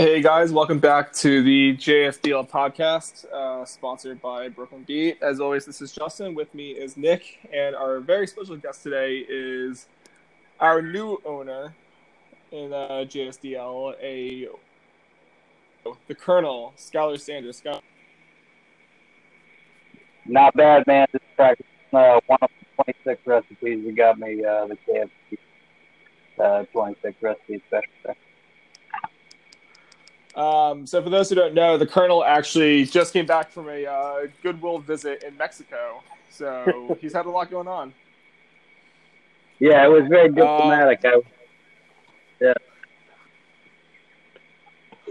Hey guys, welcome back to the JSDL podcast, uh, sponsored by Brooklyn Beat. As always, this is Justin. With me is Nick, and our very special guest today is our new owner in uh, JSDL, a the Colonel, Skylar Sanders. Skylar. Not bad, man. Just practicing uh, one of the 26 recipes you got me, uh, the KFC uh, 26 recipe special. Um, so, for those who don't know, the Colonel actually just came back from a uh, Goodwill visit in Mexico. So, he's had a lot going on. Yeah, it was very diplomatic. I, yeah.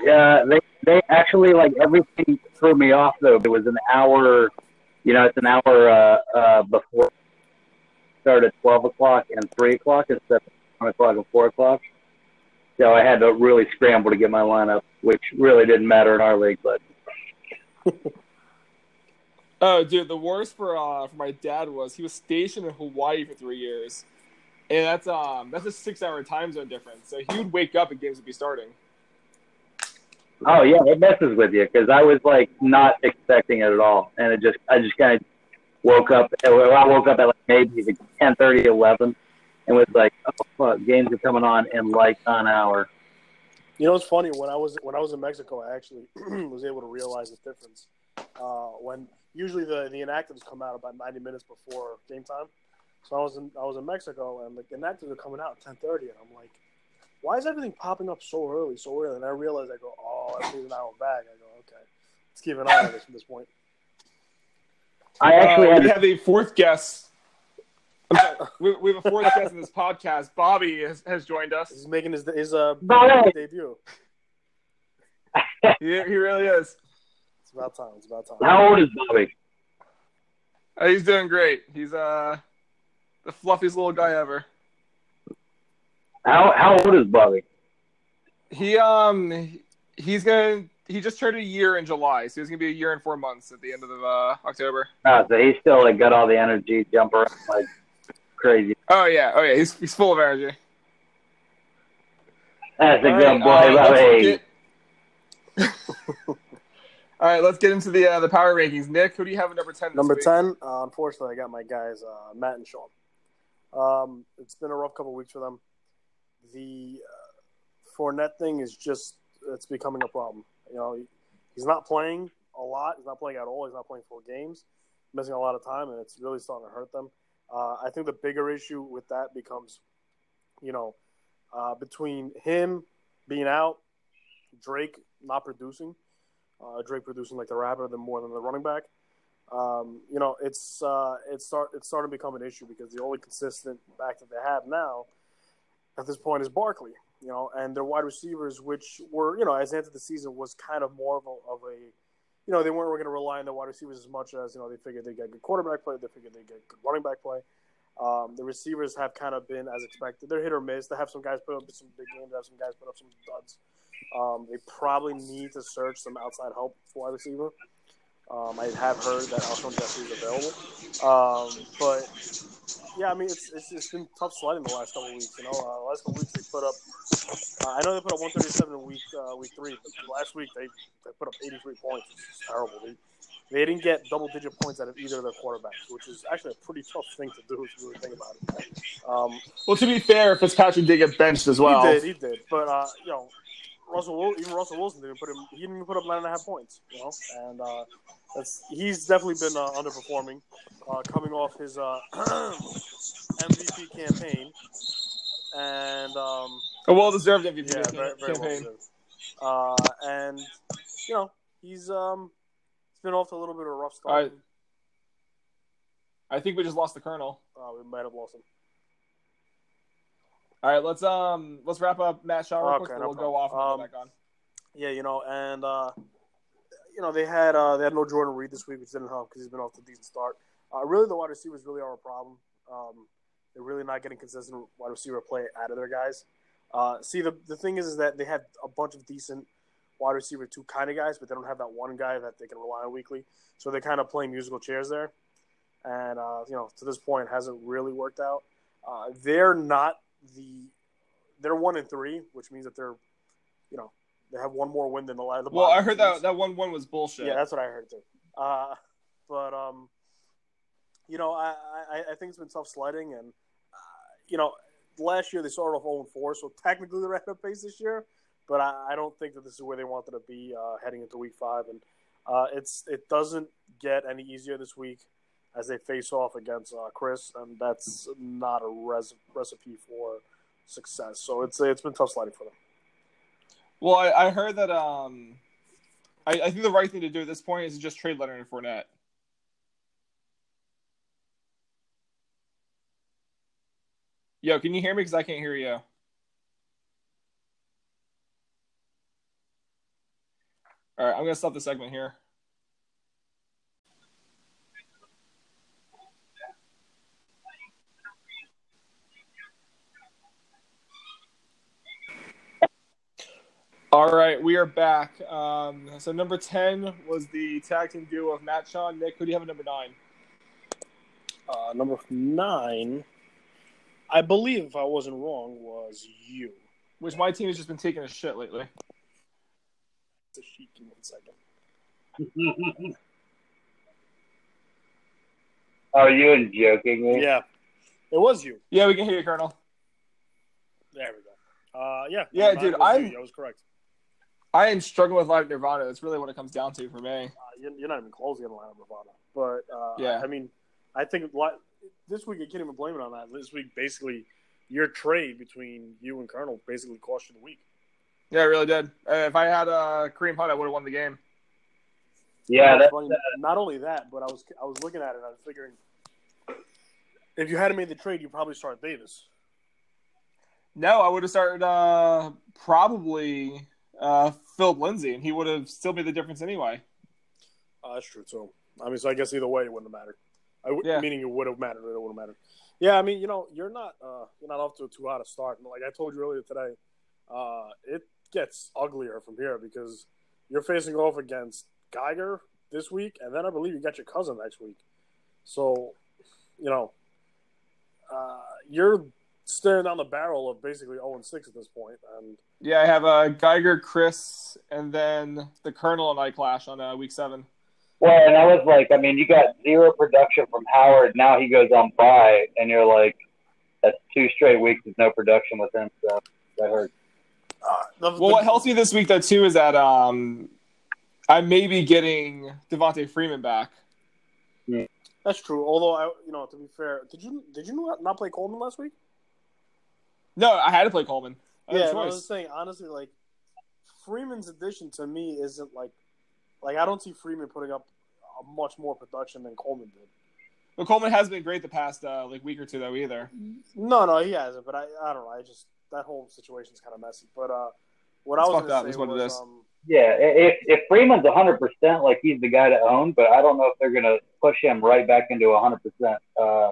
Yeah, they they actually like everything threw me off though. It was an hour, you know, it's an hour uh, uh, before start at twelve o'clock and three o'clock instead of one o'clock and four o'clock. So I had to really scramble to get my lineup, which really didn't matter in our league, but Oh, dude, the worst for uh, for my dad was he was stationed in Hawaii for three years, and that's um that's a six hour time zone difference. So he would wake up and games would be starting. oh yeah, it messes with you because I was like not expecting it at all, and it just I just kind of woke up. I woke up at like maybe ten thirty, eleven, and was like, oh fuck, games are coming on in like an hour. You know, it's funny when I was when I was in Mexico, I actually was able to realize the difference. Uh, when usually the the inactives come out about ninety minutes before game time, so I was in I was in Mexico and like the inactives are coming out at ten thirty, and I'm like, why is everything popping up so early, so early? And I realized I go, oh, that's an hour back. I go, okay, let's keep an eye on this from this point. I actually Uh, had we to have a fourth guest. I'm sorry, we, we have a fourth guest in this podcast. Bobby has, has joined us. He's making his his uh Bobby! debut. He, he really is. It's about time. It's about time. How old is Bobby? Uh, he's doing great. He's uh the fluffiest little guy ever. How how old is Bobby? He um he's gonna he just turned a year in July, so he's gonna be a year and four months at the end of uh, October. Oh, so he's still like got all the energy, jump around like crazy. Oh yeah, oh yeah, he's he's full of energy. That's a All good right, boy, let's Bobby. get- All right, let's get into the uh, the power rankings. Nick, who do you have at number ten? Number week? ten. Uh, unfortunately, I got my guys uh, Matt and Sean. Um, it's been a rough couple weeks for them. The uh, Fournette thing is just it's becoming a problem. You know, he's not playing a lot. He's not playing at all. He's not playing full games. Missing a lot of time, and it's really starting to hurt them. Uh, I think the bigger issue with that becomes, you know, uh, between him being out, Drake not producing, uh, Drake producing like the rapper than more than the running back. Um, you know, it's uh, it's start it's starting to become an issue because the only consistent back that they have now at this point is Barkley. You know, and their wide receivers, which were you know, as of the season was kind of more of a, of a you know, they weren't going to rely on the wide receivers as much as you know they figured they'd get good quarterback play, they figured they'd get good running back play. Um, the receivers have kind of been as expected. They're hit or miss. They have some guys put up some big games. They have some guys put up some duds. Um, they probably need to search some outside help for wide receiver. Um, I have heard that Alshon Jeffery is available, um, but yeah, I mean it's, it's it's been tough sledding the last couple of weeks. You know, uh, the last couple of weeks they put up. Uh, I know they put up 137 in week uh, week three, but last week they, they put up 83 points. It's terrible. They, they didn't get double digit points out of either of their quarterbacks, which is actually a pretty tough thing to do if you really think about it. Um, Well, to be fair, Fitzpatrick did get benched as well. he did, he did. But uh, you know, Russell even Russell Wilson didn't put him. He didn't even put up nine and a half points. You know, and uh, that's he's definitely been uh, underperforming, uh, coming off his uh, MVP campaign, and um, A well-deserved MVP yeah, very, very campaign. deserved. Uh, and you know, he's um, he's been off to a little bit of a rough start. Right. I think we just lost the Colonel. Uh, we might have lost him. All right, let's um let's wrap up Matt Shaw real Okay, quick, no we'll go off and problem. go back on. Yeah, you know, and uh, you know they had uh, they had no Jordan Reed this week, which didn't help because he's been off to a decent start. Uh, really, the wide receivers really are a problem. Um, they're really not getting consistent wide receiver play out of their guys. Uh, see, the the thing is, is that they had a bunch of decent wide receiver two kind of guys, but they don't have that one guy that they can rely on weekly. So they're kind of playing musical chairs there, and uh, you know, to this point, it hasn't really worked out. Uh, they're not the they're one and three, which means that they're you know They have one more win than the last. Well, I heard that that one one was bullshit. Yeah, that's what I heard too. Uh, but um, you know, I, I, I think it's been tough sledding, and uh, you know, last year they started off 0 4, so technically they're at a pace this year. But I, I, don't think that this is where they wanted to be uh, heading into Week Five, and uh, it's it doesn't get any easier this week as they face off against uh, Chris, and that's not a res- recipe for success. So it's it's been tough sledding for them. Well, I, I heard that um, I, I think the right thing to do at this point is to just trade Leonard and Fournette. Yo, can you hear me? Because I can't hear you. All right, I'm gonna stop the segment here. All right, we are back. Um, so number ten was the tag team duo of Matt Sean. Nick, who do you have at number nine? Uh, number nine, I believe, if I wasn't wrong, was you. Which my team has just been taking a shit lately. It's a sheet. Give me one second. Are you in joking me? Yeah, it was you. Yeah, we can hear you, Colonel. There we go. Uh, yeah, Yeah, mine dude, was I'm- you. I was correct. I am struggling with Live Nirvana. That's really what it comes down to for me. Uh, you're, you're not even close to getting a line of Nirvana. But uh, Yeah. I, I mean, I think li- this week you can't even blame it on that. This week, basically, your trade between you and Colonel basically cost you the week. Yeah, it really did. Uh, if I had uh, Kareem Hunt, I would have won the game. Yeah, that's Funny, not only that, but I was I was looking at it I was figuring if you hadn't made the trade, you probably start Davis. No, I would have started uh, probably uh, Phillip Lindsay, and he would have still made the difference anyway. Uh, that's true too. I mean, so I guess either way, it wouldn't have mattered. I w- Yeah. Meaning it would have mattered it would have mattered. Yeah, I mean, you know, you're not uh, you're not off to a too hot a start. And like I told you earlier today, uh, it gets uglier from here because you're facing off against Geiger this week, and then I believe you got your cousin next week. So, you know, uh, you're staring down the barrel of basically 0 and 6 at this point, and Yeah, I have uh, Geiger, Chris, and then the Colonel and I clash on uh, week seven. well, and I was like, I mean, you got zero production from Howard. Now he goes on by, and you're like, that's two straight weeks with no production with him. So that hurts. uh, the, Well, what helps me this week though too is that um, I may be getting Devonta Freeman back. That's true. Although, I, you know, to be fair, did you did you not, not play Coleman last week? No, I had to play Coleman. I had yeah, a I was saying honestly, like Freeman's addition to me isn't like like I don't see Freeman putting up a much more production than Coleman did. But Coleman has been great the past uh, like week or two though either. No, no, he hasn't. But I, I don't know. I just that whole situation's kind of messy. But uh, what I was fucked going up, to is say what it was, is. um, Yeah, if if Freeman's 100, percent like he's the guy to own, but I don't know if they're gonna push him right back into 100 percent uh,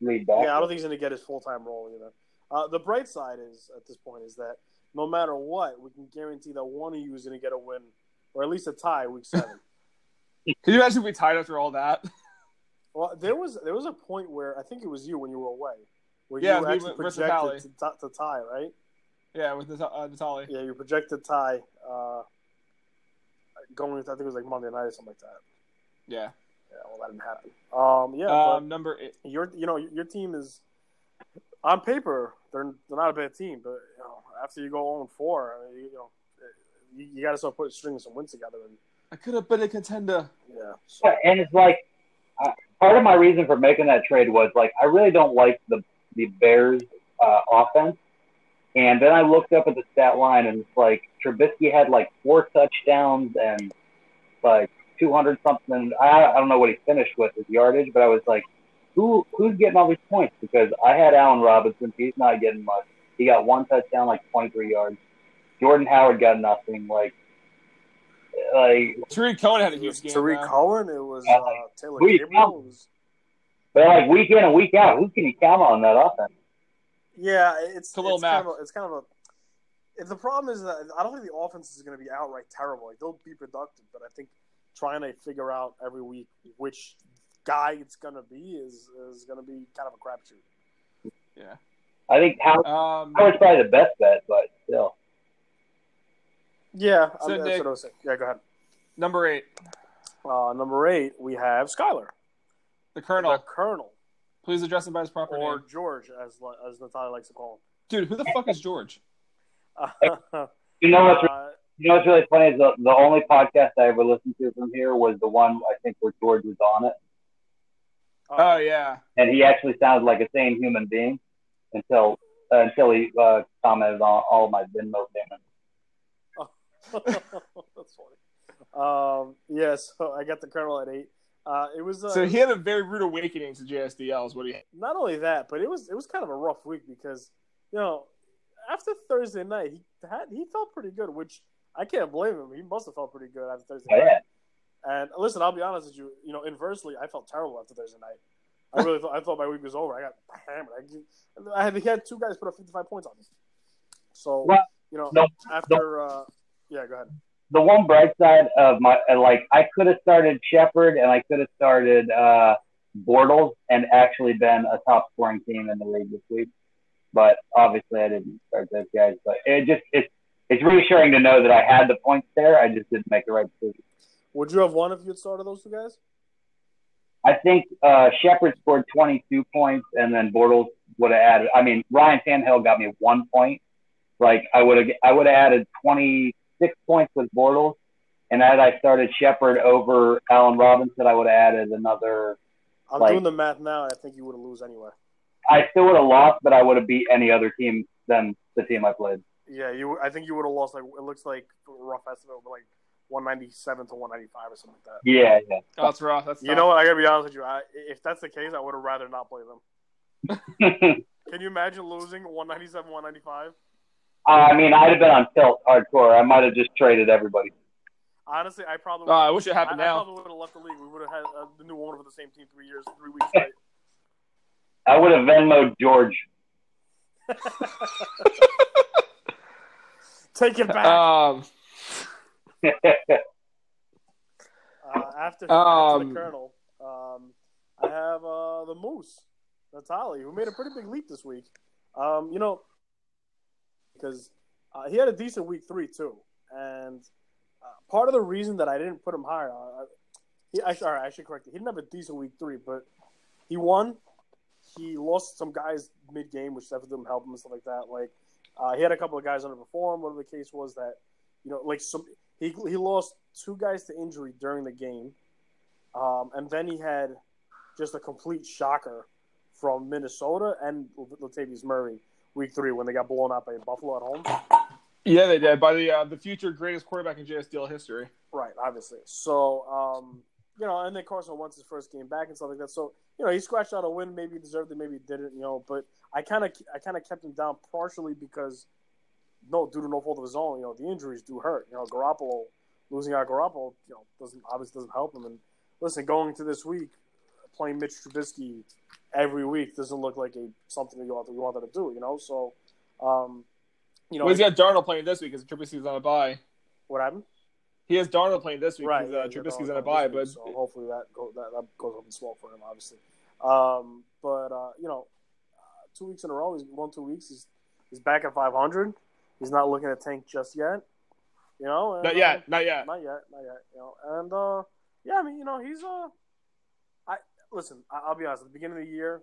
lead back. yeah, I don't think he's going to get his full time role either. Uh, the bright side is at this point is that no matter what, we can guarantee that one of you is going to get a win or at least a tie week seven. Can you imagine if we tied after all that? Well, there was there was a point where I think it was you when you were away, where Yeah, you were we actually projected to, ti- to tie, right? yeah, with Nat- uh, Natali. Yeah, you projected tie uh, going. Into, I think it was like Monday night or something like that. Yeah. Yeah, well, that didn't happen. Um, yeah, Um, number eight. your you know your team is on paper they're they're not a bad team, but you know after you go on four, I mean, you, you know you, you got to start putting strings and wins together, and I could have been a contender. yeah, so, and it's like uh, part of my reason for making that trade was like I really don't like the the Bears uh, offense, and then I looked up at the stat line and it's like Trubisky had like four touchdowns and like 200 something. I, I don't know what he finished with his yardage, but I was like, who who's getting all these points? Because I had Allen Robinson, he's not getting much. He got one touchdown, like 23 yards. Jordan Howard got nothing. Like like Tarik Cohen had a it huge was game. Tarik though. Cohen, it was Yeah, uh, Taylor Gabriel. was, But like week in and week out, who can you count on that offense? Yeah, it's Khalil it's kind, of a, it's kind of a. If the problem is that I don't think the offense is going to be outright terrible. Like they'll be productive, but I think trying to figure out every week which guy it's going to be is is going to be kind of a crapshoot. Yeah. I think Howard, Um, Howard's probably the best bet, but still. Yeah, So, I'm, that's Nick- what I was saying. Yeah, go ahead. Number eight, Uh, number eight, we have Skyler, the Colonel. the Colonel, Please address him by his proper or name. George, as as Natalia likes to call him. Dude, who the fuck is George? him. You know what's Uh, you know what's really funny is the, the only podcast I ever listened to from here was the one I think where George was on it, Oh yeah. and he actually sounded like a sane human being until uh, until he uh, commented on all of my Venmo payments. That's funny. Um, yeah, so I got the Colonel at eight. Uh, it was uh, So he had a very rude awakening to JSDL. Is what he. not only that, but it was it was kind of a rough week because you know after Thursday night he had he felt pretty good, which I can't blame him. He must have felt pretty good after Thursday Oh, night. yeah. And listen, I'll be honest with you. You know, inversely, I felt terrible after Thursday night. I really thought I thought my week was over. I got hammered. I, I had, he had two guys put up fifty five points on me. So Well, you know, no, after uh, yeah, go ahead. the one bright side of my uh, like I could have started Shepard and I could have started uh Bortles and actually been a top scoring team in the league this week. But obviously I didn't start those guys. But it just it's it's reassuring to know that I had the points there. I just didn't make the right decision. Would you have won if you had started those two guys? I think uh Shepard scored twenty two points and then Bortles would have added I mean Ryan Tannehill got me one point. Like I would have I would have added twenty six points with Bortles and had I started Shepard over Allen Robinson, I would have added another I'm Like- doing the math now. and I think you would have lose anyway. I still would have lost, but I would have beat any other team than the team I played. Yeah, you. I think you would have lost. Like it looks like rough estimate, but like 197 to 195 or something like that. Yeah, yeah. Oh, that's rough. That's You tough. know what? I gotta be honest with you. I, if that's the case, I would have rather not play them. Can you imagine losing 197, 195? I mean, I'd have been on tilt hardcore. I might have just traded everybody. Honestly, I probably. Oh, I wish it happened I now. probably would have left the league. We would have had uh, the new owner for the same team three years, three weeks straight. I would have Venmoed George. Take it back. Um, Uh, after, Um, the Colonel, um, I have uh, the Moose, Natali, who made a pretty big leap this week. Um, you know, because uh, he had a decent week three too, and uh, part of the reason that I didn't put him higher, uh, he all right, I should correct it. He didn't have a decent week three, but he won. He lost some guys mid game, which definitely didn't help him and stuff like that. Like uh, he had a couple of guys underperform. Whatever the case was, that you know, like some he he lost two guys to injury during the game, um, and then he had just a complete shocker from Minnesota and Latavius Murray week three when they got blown out by Buffalo at home. yeah, they did by the uh, the future greatest quarterback in JSDL history. Right, obviously. So, um, you know, and then Carson wants his first game back and stuff like that. So, you know, he scratched out a win. Maybe he deserved it, maybe he didn't. You know, but I kind of, I kind of kept him down partially because, no, due to no fault of his own. You know, the injuries do hurt. You know, Garoppolo losing out Garoppolo, you know, doesn't obviously doesn't help him. And listen, going into this week, playing Mitch Trubisky every week doesn't look like a something that you want you wanted to do. You know, so, um, you know, well, he's got Darnold playing this week because Trubisky's on a bye. what happened? He has Darnold playing this week right. because uh, yeah, Trubisky's on a bye. But so hopefully that, go, that that goes up in smoke for him, obviously. Um, but uh, you know, uh, two weeks in a row, he's won two weeks. He's he's back at 500. He's not looking at tank just yet. You know, and, not uh, yet, not yet. not yet, not yet. You know, and uh, yeah, I mean, you know, he's uh, I listen. I, I'll be honest. At the beginning of the year,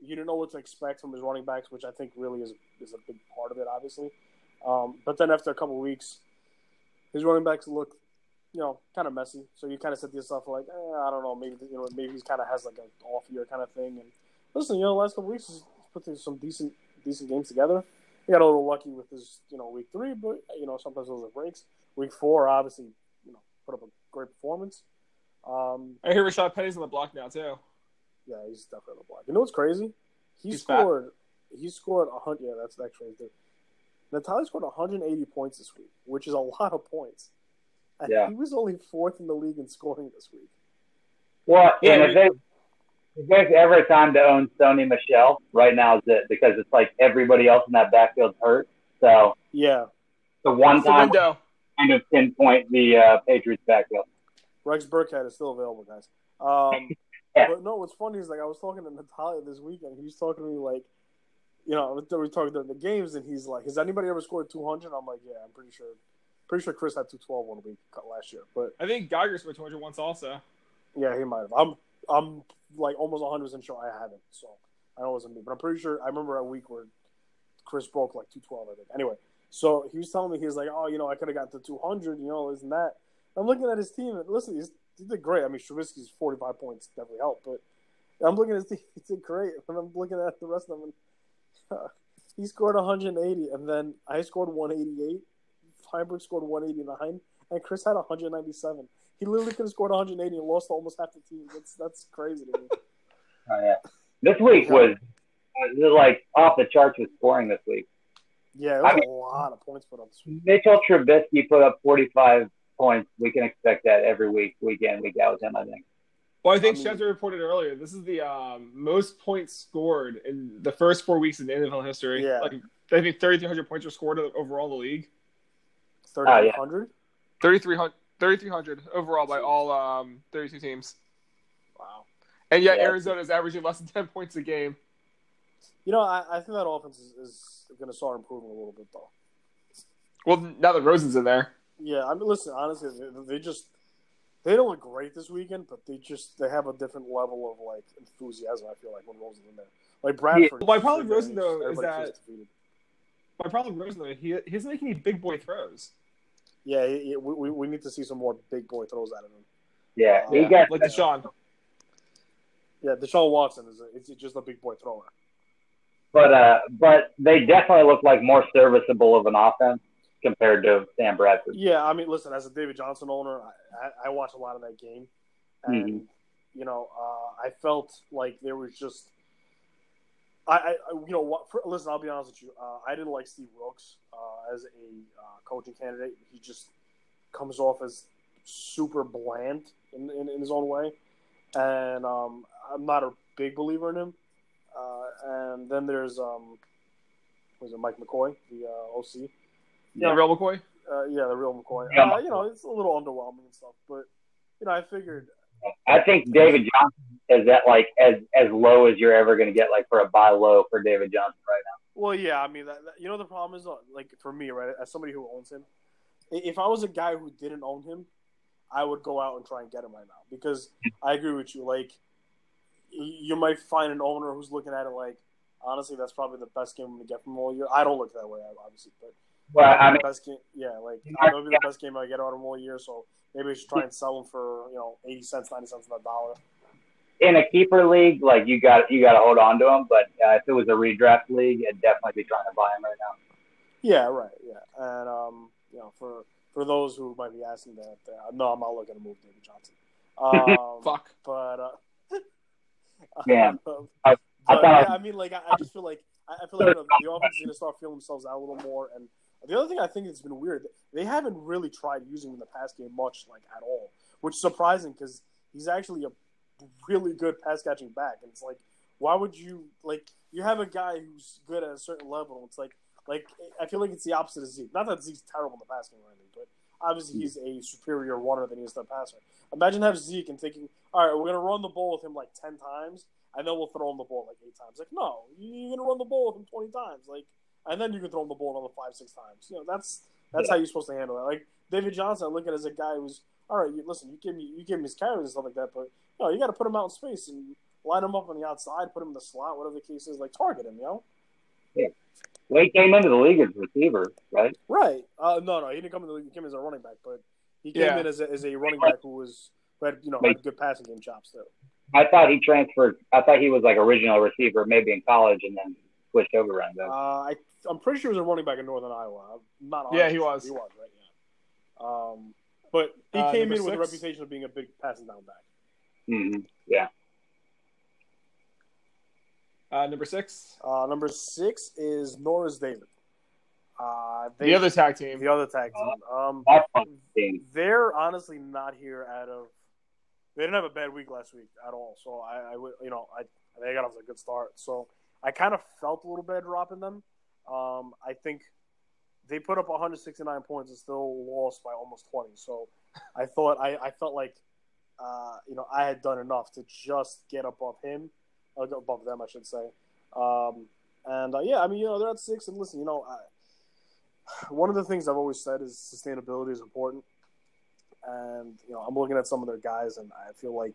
you didn't know what to expect from his running backs, which I think really is is a big part of it, obviously. Um, but then after a couple of weeks, his running backs look, you know, kind of messy. So you kind of said to yourself, like, eh, I don't know, maybe you know, maybe he kind of has like an off year kind of thing. And listen, you know, the last couple of weeks he's put some decent decent games together. He got a little lucky with his, you know, week three, but you know, sometimes those are breaks. Week four, obviously, you know, put up a great performance. Um, I hear Rashaad Penny's on the block now too. yeah, he's definitely on the block. You know what's crazy? He He's fat. scored. He scored a hundred. Yeah, that's actually right there. Natalia scored 180 points this week, which is a lot of points. And Yeah. he was only fourth in the league in scoring this week. Well, Yeah, and if they if there's ever a time to own Sony Michel, right now is it because it's like everybody else in that backfield's hurt. So Yeah, the one It's the time window. kind of pinpoint the uh, Patriots backfield. Rex Burkhead is still available, guys. Um, Yeah. But no, what's funny is like I was talking to Natalia this weekend. He's talking to me like, you know, we were talking during the games, and he's like, "Has anybody ever scored 200?" I'm like, "Yeah, I'm pretty sure." Pretty sure Chris had two twelve one week last year, but I think Geiger scored 200 once also. yeah, he might have. I'm I'm like almost 100 percent sure I haven't. So I know it wasn't me, but I'm pretty sure I remember a week where Chris broke like 212. I think. Anyway, so he was telling me he was like, oh, you know, I could have got to 200. You know, isn't that? I'm looking at his team and listen, he's, he did great. I mean, Trubisky's 45 points definitely helped, but I'm looking at his team. He did great. And I'm looking at the rest of them. And, he scored 180, and then I scored 188. Feinberg scored 189, and Chris had 197. He literally could have scored 180 and lost to almost half the team. That's that's crazy to me. Oh, yeah. This week was, was like off the charts with scoring this week. Yeah, it was I mean- a lot of points put up this week. Mitchell Trubisky put up 45 points. We can expect that every week, week in, week out with him, I think. Well, I think I mean- Schefter reported earlier. This is the um, most points scored in the first four weeks in the NFL history. Yeah. Like, I think 3,300 points were scored overall in the league. 3,800. 3,300 3,300 overall by all um, 32 teams. Wow. And yet Yeah. Arizona is averaging less than 10 points a game. You know, I, I think that offense is, is going to start improving a little bit, though. Well, now that Rosen's in there. Yeah, I mean, listen, honestly, they, they just they don't look great this weekend, but they just they have a different level of like enthusiasm. I feel like when Rosen's in there, like Bradford. My problem with Rosen, though, is that- My problem with Rosen, though, he, he doesn't make any big boy throws. Yeah, he, he- we, we- we need to see some more big boy throws out of him. Yeah, he Yeah, got like Deshaun. Yeah, Deshaun Watson is a, it's just a big boy thrower. but uh, but they definitely look like more serviceable of an offense compared to Sam Bradford. Yeah, I mean, listen, as a David Johnson owner, I, I, I watched a lot of that game, and Mhm. you know, uh, I felt like there was just, I, I I- you know, what, for, listen, I'll be honest with you, uh, I didn't like Steve Wilks uh, as a uh, coaching candidate. He just comes off as super bland in, in, in his own way, and um, I'm not a big believer in him. Uh, and then there's um, was it Mike McCoy, the uh, OC? Yeah. the Real McCoy. Uh, yeah, the real McCoy. Yeah. Uh, you know, it's a little underwhelming and stuff, but you know, I figured. I think David Johnson is that like as as low as you're ever going to get, like for a buy low for David Johnson right now. Well, yeah, I mean, that, that- you know, the problem is, uh, like, for me, right, as somebody who owns him, if I was a guy who didn't own him, I would go out and try and get him right now because I agree with you. Like, you might find an owner who's looking at it like, honestly, that's probably the best game I'm going to get from all year. I don't look that way, obviously, but Well, I mean, the best game, yeah, like that'll be the best game I get out of all year. So maybe I should try and sell him for you know eighty cents, ninety cents on the dollar. In a keeper league, like you got you got to hold on to him. But uh, if it was a redraft league, I'd definitely be trying to buy him right now. Yeah, right. Yeah, and um, you know, for for those who might be asking that, uh, no, I'm not looking to move David Johnson. Um, Fuck. But uh, Yeah. but, I- I yeah, thought- I mean, like, I, I just feel like I, I feel like the, the offense is going to start feeling themselves out a little more. And the other thing I think that's been weird, they haven't really tried using him in the past game much, like at all, which is surprising because he's actually a really good pass catching back. And it's like, why would you like? You have a guy who's good at a certain level. It's like, like I feel like it's the opposite of Zeke. Not that Zeke's terrible in the passing game or anything, but obviously he's a superior runner than he is the passer. Imagine have Zeke and thinking, all right, we're gonna run the ball with him like ten times, and then we'll throw him the ball like eight times. Like, no, you're gonna run the ball with him twenty times, like, and then you can throw him the ball another five, six times. You know, that's that's how you're supposed to handle it. Like David Johnson, I look at as a guy who's all right. You, listen, you give me you give me his carries and stuff like that, but no, you got to put him out in space and line him up on the outside, put him in the slot, whatever the case is. Like target him, you know. Well, he came into the league as a receiver, right? Right. Uh, no, no, he didn't come in the league. He came as a running back, but he came Yeah. in as a, as a running back who was who had you know had good passing game chops too. I thought he transferred. I thought he was like original receiver, maybe in college, and then switched over running back. Uh, I I'm pretty sure he was a running back in Northern Iowa. I'm not. Yeah, he was. He was right. Yeah. Um, but he Uh, came number in with a reputation of being a big passing down back. Hmm Yeah. Uh, number six, Uh, number six is Norris David. Uh, they, the other tag team. the other tag team. Um, That's fun. team. they're honestly not here out of. They didn't have a bad week last week at all, so I, I would, you know, I they got off a good start. So I kind of felt a little bad dropping them. Um, I think they put up 169 points and still lost by almost 20. So I thought I, I felt like, uh, you know, I had done enough to just get above him, above them, I should say. Um, and uh, yeah, I mean, you know, they're at six, and listen, you know, I, one of the things I've always said is sustainability is important, and you know I'm looking at some of their guys, and I feel like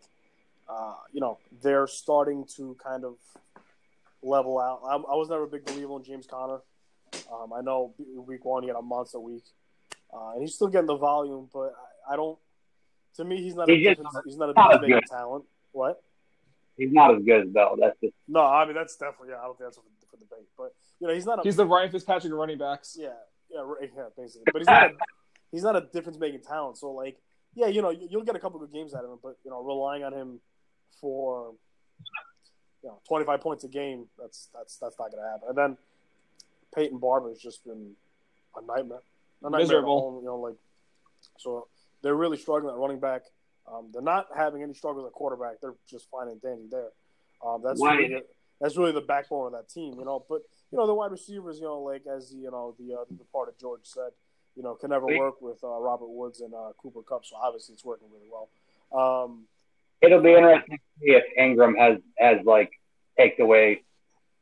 uh, you know they're starting to kind of level out. I, I was never a big believer in James Conner. Um, I know week one he had a monster week, uh, and he's still getting the volume, but I, I don't. To me, he's not. He's a just he's not a not as difference making talent. What? He's not as good as Bell. That's just No, I mean that's definitely. Yeah, I don't think that's for, for debate. But you know, he's not a. He's the Ryan Fitzpatrick of running backs. yeah, yeah, right, yeah, basically. But he's not. A, he's not a difference making talent. So like, yeah, you know, you- you'll get a couple good games out of him, but you know, relying on him for you know 25 points a game, that's that's that's not going to happen. And then Peyton Barber's just been a nightmare. A nightmare Miserable. home, you know, like so they're really struggling at running back. Um, they're not having any struggles at quarterback. They're just fine and dandy there. Um, that's Why- really, that's really the backbone of that team, you know. But you know, the wide receivers, you know, like as you know, the uh, the part of George said, you know, can never work with uh, Robert Woods and uh, Cooper Kupp. So obviously, it's working really well. Um, it'll be interesting to see if Ingram has has like takes away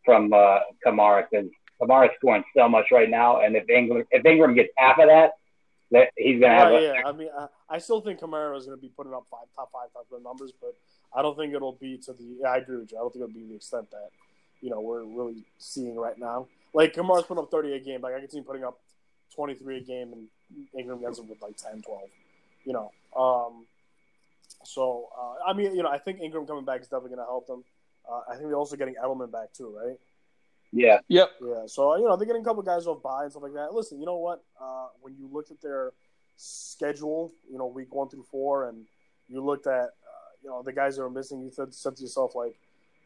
from uh, Kamara because Kamara's scoring so much right now, and if Ingram if Ingram gets half of that, that he's gonna have Right, a, yeah, I mean, I, I still think Kamara is going to be putting up five top five top five numbers, but I don't think it'll be to the. Yeah, I agree with you. I don't think it'll be the extent that you know we're really seeing right now. Like Kamara's putting up thirty a game. Like I can see him putting up twenty three a game, and Ingram ends up with like 10, 12. You know, um, so uh, I mean, you know, I think Ingram coming back is definitely going to help them. Uh, I think they're also getting Edelman back too, right? Yeah. Yep. Yeah, so you know they're getting a couple guys off by and stuff like that. Listen, you know what? Uh, when you looked at their schedule, you know week one through four, and you looked at uh, you know the guys that are missing, you said, said to yourself like,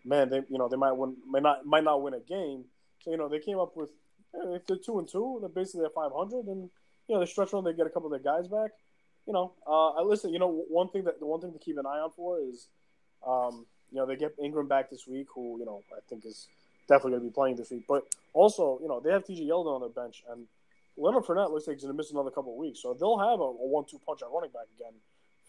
man, they you know they might win, may not might not win a game. So you know they came up with if they're two and two, they're basically at five hundred, and you know they stretch run, they get a couple of their guys back. You know, uh, I listen. You know, one thing that the one thing to keep an eye out for is, um, you know, they get Ingram back this week, who you know I think is definitely going to be playing this week. But also, you know, they have TJ Yeldon on their bench, and Leonard Fournette looks like he's going to miss another couple of weeks. So they'll have a, a one-two punch at running back again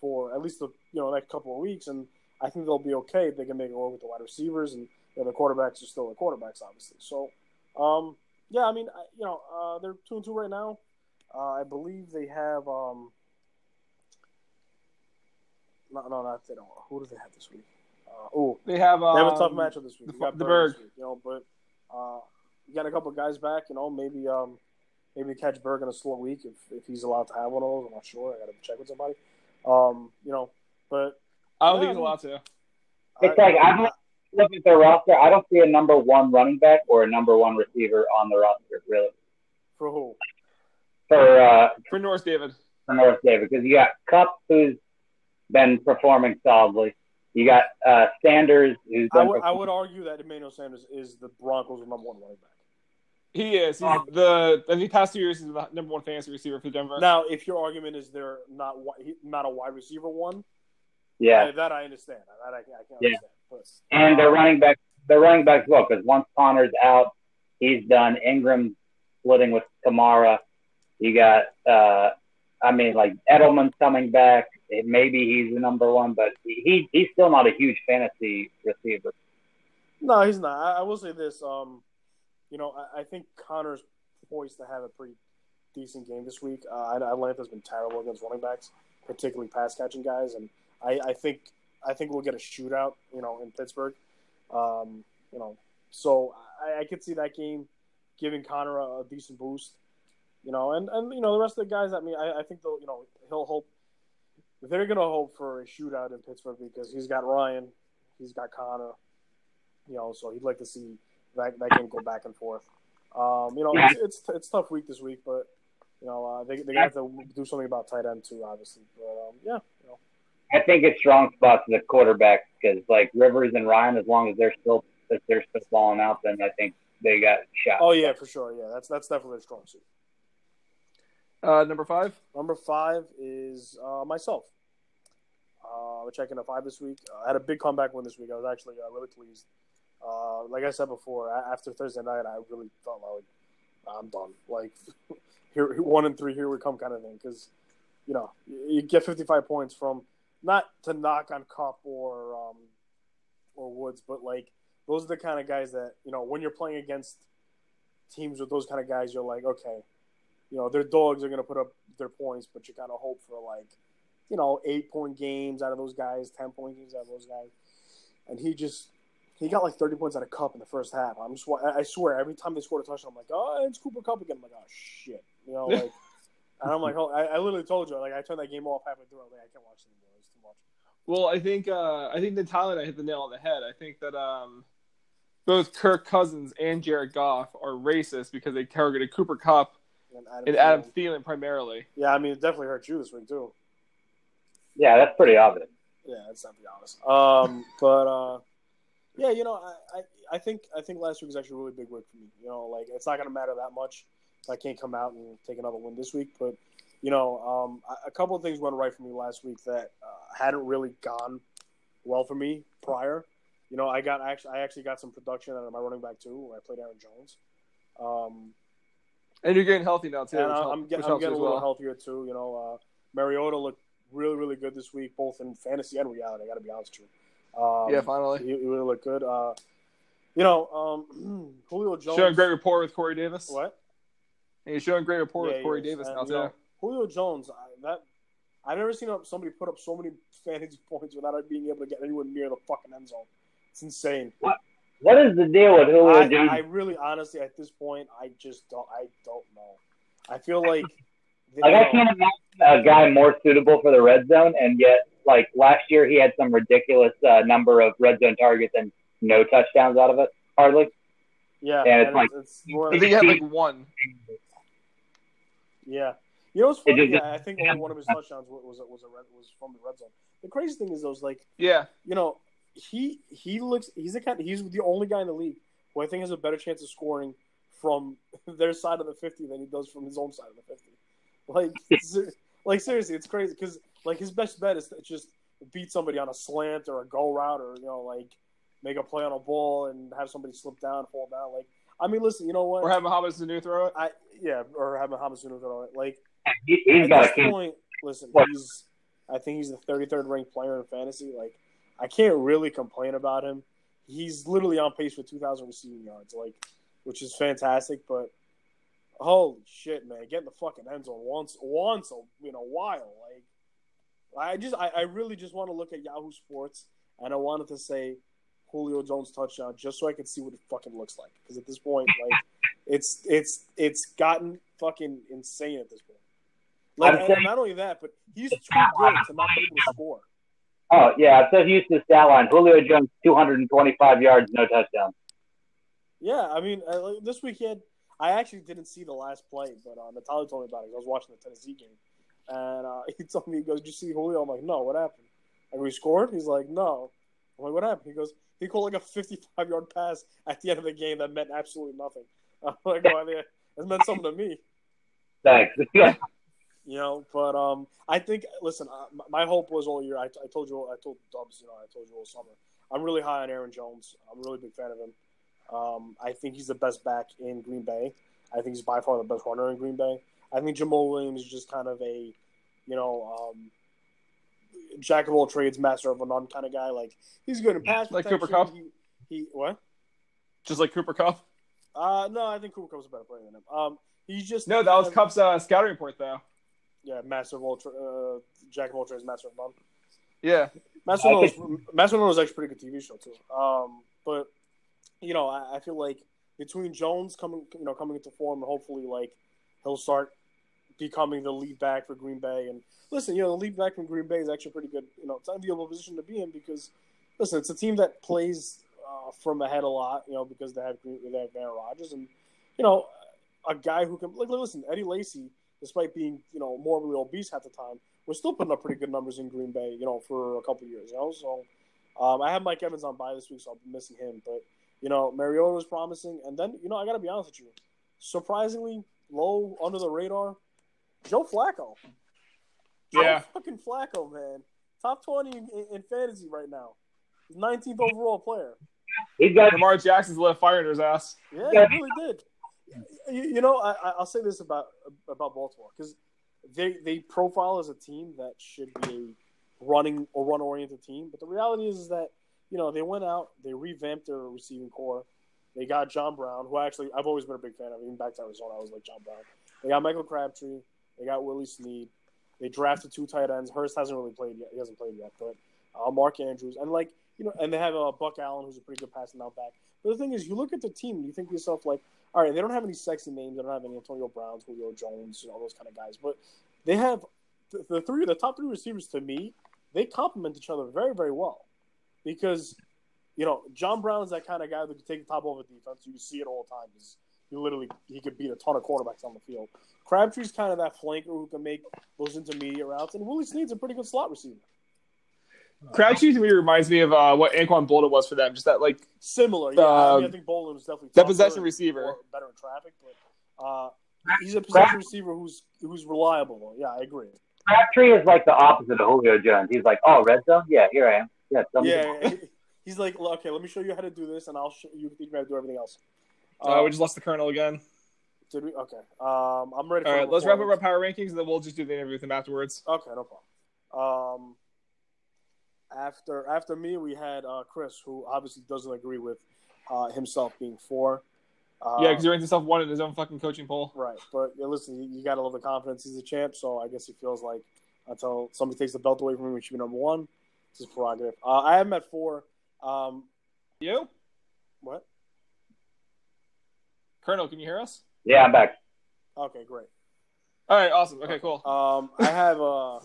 for at least the you know next couple of weeks, and I think they'll be okay. If they can make it work with the wide receivers, and you know, the quarterbacks are still the quarterbacks, obviously. So, um, yeah, I mean, I, you know, uh, they're two and two right now. Uh, I believe they have. Um, no, no, not they don't. Who do they have this week? Uh, oh, They have. Um, they have a tough matchup this week. the You got the Berg, Berg. week, you know, but uh, you got a couple of guys back. You know, maybe um, maybe catch Berg in a slow week if, if he's allowed to have one of those. I'm not sure. I got to check with somebody. Um, you know, but I don't Yeah, think he's allowed to. It's like I don't look at their roster. I don't see a number one running back or a number one receiver on the roster really for who? for uh, For Norris David. for North David because you got Kupp who's been performing solidly. You got uh, Sanders who's I would I would argue that Emmanuel Sanders is the Broncos' number one running back. He is. He's the. I think past two years he's the number one fantasy receiver for Denver. Now, if your argument is they're not not a wide receiver one, yeah, I- that I understand. That I, I can Yeah. understand. But, and their running back their running backs as well because once Conner's out, he's done. Ingram splitting with Kamara. You got uh, I mean like Edelman's coming back. Maybe he's the number one, but he he's still not a huge fantasy receiver. No, he's not. I, will say this. Um, you know, I, I think Conner's poised to have a pretty decent game this week. Uh, Atlanta's been terrible against running backs, particularly pass catching guys, and I, I think I think we'll get a shootout. You know, in Pittsburgh. Um, you know, so I, I could see that game giving Connor a, a decent boost. You know, and, and you know the rest of the guys. I mean, I, I think they'll you know he'll hope they're gonna hope for a shootout in Pittsburgh because he's got Ryan, he's got Conner. You know, so he'd like to see that that game go back and forth. Um, you know, it's, it's it's tough week this week, but you know uh, they they have to do something about tight end too, obviously. But um, yeah, you know, I think it's strong spots the quarterback because like Rivers and Ryan, as long as they're still if they're still falling out, then I think they got shot. oh yeah, for sure, yeah, that's that's definitely a strong suit. Uh, number five. Number five is uh, myself. Uh, we're checking a five this week. Uh, I had a big comeback win this week. I was actually uh, really pleased. Uh, like I said before, after Thursday night, I really felt like I'm done. Like here, one and three, here we come, kind of thing. Because you know, you you get 55 points from not to knock on Kupp or um, or Woods, but like those are the kind of guys that you know when you're playing against teams with those kind of guys, you're like, okay, you know their dogs are going to put up their points, but you kind of hope for like you know eight point games out of those guys, ten point games out of those guys, and he just he got like 30 points out of Kupp in the first half. I'm just, I swear, every time they scored a touchdown, I'm like, oh, it's Cooper Kupp again. I'm like, oh shit, you know, like, and I'm like, oh, I, I, literally told you, like, I turned that game off halfway through. I'm like, I can't watch it anymore. It's too much. Well, I think, uh, I think the talent I hit the nail on the head. I think that um, both Kirk Cousins and Jared Goff are racist because they targeted Cooper Kupp and Adam, and Adam Thielen. Thielen primarily. Yeah, I mean, it definitely hurt you this week too. Yeah, that's pretty obvious. Yeah, that's definitely honest. Um, but uh, yeah, you know, I, I, I think I think last week was actually a really big week for me. You know, like it's not going to matter that much if I can't come out and take another win this week. But you know, um, a couple of things went right for me last week that uh, hadn't really gone well for me prior. You know, I got actually I actually got some production out of my running back too. Where I played Aaron Jones. Um, and you're getting healthy now too. And I'm, get, I'm, getting a little well. healthier too. You know, uh, Mariota looked really really good this week, both in fantasy and reality. I got to be honest with you. Um, yeah, finally, he, he really looked good. Uh, you know, um, Julio Jones showing great rapport with Corey Davis. What? And he's showing great rapport yeah, with Corey Davis now too. Julio Jones, I, that I've never seen somebody put up so many fantasy points without being able to get anywhere near the fucking end zone. It's insane. What? What is the deal with Julio I, Jones? I really, honestly, at this point, I just don't. I don't know. I feel like like I can't imagine a guy more suitable for the red zone, and yet like last year he had some ridiculous uh, number of red zone targets and no touchdowns out of it, hardly. Yeah, and it's and like it's, more I think he had like one. Yeah, you know what's funny? Just, yeah, I think only one of his touchdowns was was was, a red, was from the red zone. The crazy thing is, those like yeah, you know, he he looks he's the kind he's the only guy in the league who I think has a better chance of scoring from their side of the fifty than he does from his own side of the fifty. Like, like seriously, it's crazy because like his best bet is to just beat somebody on a slant or a go route or you know like make a play on a ball and have somebody slip down, fall down. Like, I mean, listen, you know what? Or have Mohamed Sanu throw it. I yeah, or have Mohamed Sanu throw it. Like, he, he's at this point, listen, what? he's I think he's the 33rd ranked player in fantasy. Like, I can't really complain about him. He's literally on pace for 2,000 receiving yards, like, which is fantastic. But holy shit, man, get in the fucking end zone once, once in a while. Like, I just, I, I really just want to look at Yahoo Sports and I wanted to say Julio Jones touchdown just so I could see what it fucking looks like. Because at this point, like, it's, it's, it's gotten fucking insane at this point. Like, and not only that, but he's too good to not be able to score. Oh yeah, so Houston stat line: Julio Jones, two hundred and twenty-five yards, no touchdown. Yeah, I mean, uh, this weekend I actually didn't see the last play, but uh, Natalia told me about it. I was watching the Tennessee game, and uh, he told me, he goes, "Did you see Julio?" I'm like, "No, what happened?" And we scored. He's like, "No." I'm like, "What happened?" He goes, "He called like a 55 yard pass at the end of the game that meant absolutely nothing." I'm like, "Oh, yeah, it meant something to me." Thanks. You know, but um, I think listen, uh, my hope was all year. I, I told you, I told Dubs, you know, I told you all summer. I'm really high on Aaron Jones. I'm a really big fan of him. Um, I think he's the best back in Green Bay. I think he's by far the best runner in Green Bay. I think Jamaal Williams is just kind of a, you know, um, jack of all trades, master of none kind of guy. Like he's good in pass like Cooper Kupp. He, he, what? Just like Cooper Kupp. Uh, no, I think Cooper Kupp's a better player than him. Um, he's just no. That was Kupp's uh, scouting report, though. Yeah, master of all, tra- uh, jack of all trades, master of none. Yeah, Master of None was, Master of None was actually a pretty good TV show too. Um, but you know, I, I feel like between Jones coming, you know, coming into form, and hopefully, like he'll start becoming the lead back for Green Bay. And listen, you know, the lead back from Green Bay is actually pretty good. You know, it's an enviable position to be in because, listen, it's a team that plays uh, from ahead a lot. You know, because they have they have Aaron Rodgers, and you know, a guy who can like listen, Eddie Lacy, despite being you know morbidly obese at the time, was still putting up pretty good numbers in Green Bay. You know, for a couple years. You know, so. Um, I have Mike Evans on bye this week, so I'll be missing him. But you know, Mariota was promising, and then you know I got to be honest with you, surprisingly low under the radar, Joe Flacco. Yeah, Joe fucking Flacco, man, top twenty in, in fantasy right now, nineteenth overall player. He got Lamar Jackson's lit fire in his ass. Yeah, he really did. You, you know, I, will say this about about Baltimore because they they profile as a team that should be a running or run oriented team, but the reality is, is that you know, they went out, they revamped their receiving corps. They got John Brown, who actually I've always been a big fan of. Even back to Arizona, I was like John Brown. They got Michael Crabtree. They got Willie Snead. They drafted two tight ends. Hurst hasn't really played yet. He hasn't played yet, but uh, Mark Andrews and like you know, and they have uh, Buck Allen, who's a pretty good passing out back. But the thing is, you look at the team, and you think to yourself like, all right, they don't have any sexy names. They don't have any Antonio Browns, Julio Jones, you know, those kind of guys. But they have the, the three, the top three receivers to me, they complement each other very, very well. Because you know, John Brown is that kind of guy that can take the top over defense. You see it all the time. He's, he literally he could beat a ton of quarterbacks on the field. Crabtree's kind of that flanker who can make those intermediate routes, and Willie Snead's a pretty good slot receiver. Crabtree to me reminds me of uh, what Anquan Boldin was for them. Just that like similar. Yeah, I, mean, I Um, think Boldin was definitely that possession receiver. better in traffic, but uh, he's a possession receiver who's who's reliable. Yeah, I agree. Crabtree is like the opposite of Julio Jones. He's like, oh, red zone? Yeah, here I am. Yeah. Yeah, he's like, okay, let me show you how to do this, and I'll show you you how to do everything else. uh, we just lost the Colonel again. did we? Okay, um, I'm ready. For All right, let's wrap up our power rankings, and then we'll just do the interview with him afterwards. Okay, no problem. Um, after after me, we had uh, Chris, who obviously doesn't agree with uh, himself being four. Uh, yeah, because he ranks himself one in his own fucking coaching poll. right. But yeah, listen, you, you got to love the confidence. He's a champ, so I guess he feels like until somebody takes the belt away from him, he should be number one. It's his prerogative. Uh, I have him at four. Um, You, what? Colonel, can you hear us? Yeah, I'm back. Okay, great. All right, awesome. Okay, cool. Um, I have uh, I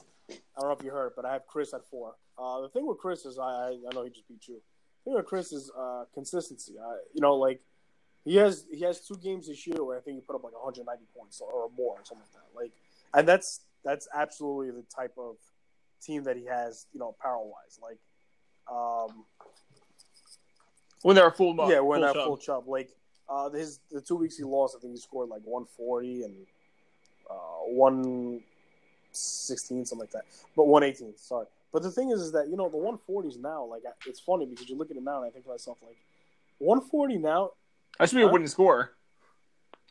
don't know if you heard, but I have Chris at four. Uh, the thing with Chris is I I, know he just beat you. The thing with Chris is uh, consistency. I, you know, like he has he has two games this year where I think he put up like 190 points or more or something like that. Like, and that's that's absolutely the type of team that he has. You know, power wise, like. Um, When they're full, yeah, when chub. full chub. Like uh, his the two weeks he lost, I think he scored like 140 and uh, 116, something like that. But 118, sorry. But the thing is, is that you know the 140s now, like it's funny because you look at it now and I think to myself like 140 now. That should be a winning score.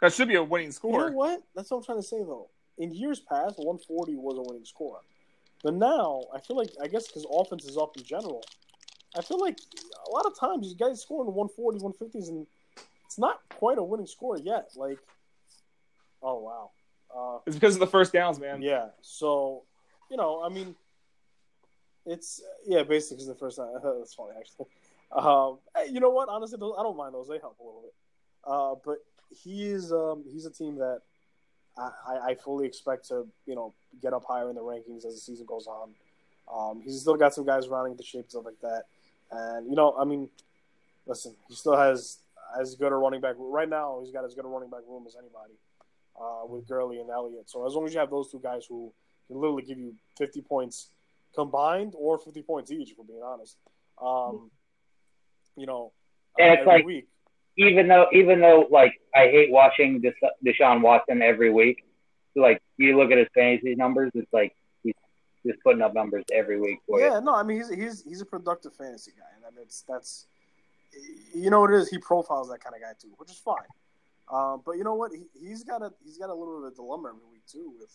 That should be a winning score. You know what? That's what I'm trying to say though. In years past, 140 was a winning score, but now I feel like I guess because offense is up in general, I feel like a lot of times you guys scoring 140, 150s, and it's not quite a winning score yet. Like, oh wow, uh, It's because of the first downs, man. yeah. So you know, I mean, it's yeah, basically the first time. That's funny actually. Um, you know what? Honestly, those, I don't mind those. They help a little bit. Uh, but he is um, he's a team that I, I- I fully expect to you know get up higher in the rankings as the season goes on. Um, he's still got some guys rounding the shape stuff like that, and you know, I mean, listen, he still has as good a running back right now. He's got as good a running back room as anybody uh, with Gurley and Elliott. So as long as you have those two guys who can literally give you 50 points combined or 50 points each, if we're being honest, um, you know, uh, And it's every like- week. Even though, even though, like, I hate watching Des- Deshaun Watson every week. Like, you look at his fantasy numbers, it's like he's just putting up numbers every week for you. Yeah, no, I mean he's he's he's a productive fantasy guy, and that's that's you know what it is. He profiles that kind of guy too, which is fine. Um, but you know what? He, he's got a he's got a little bit of a dilemma every week too with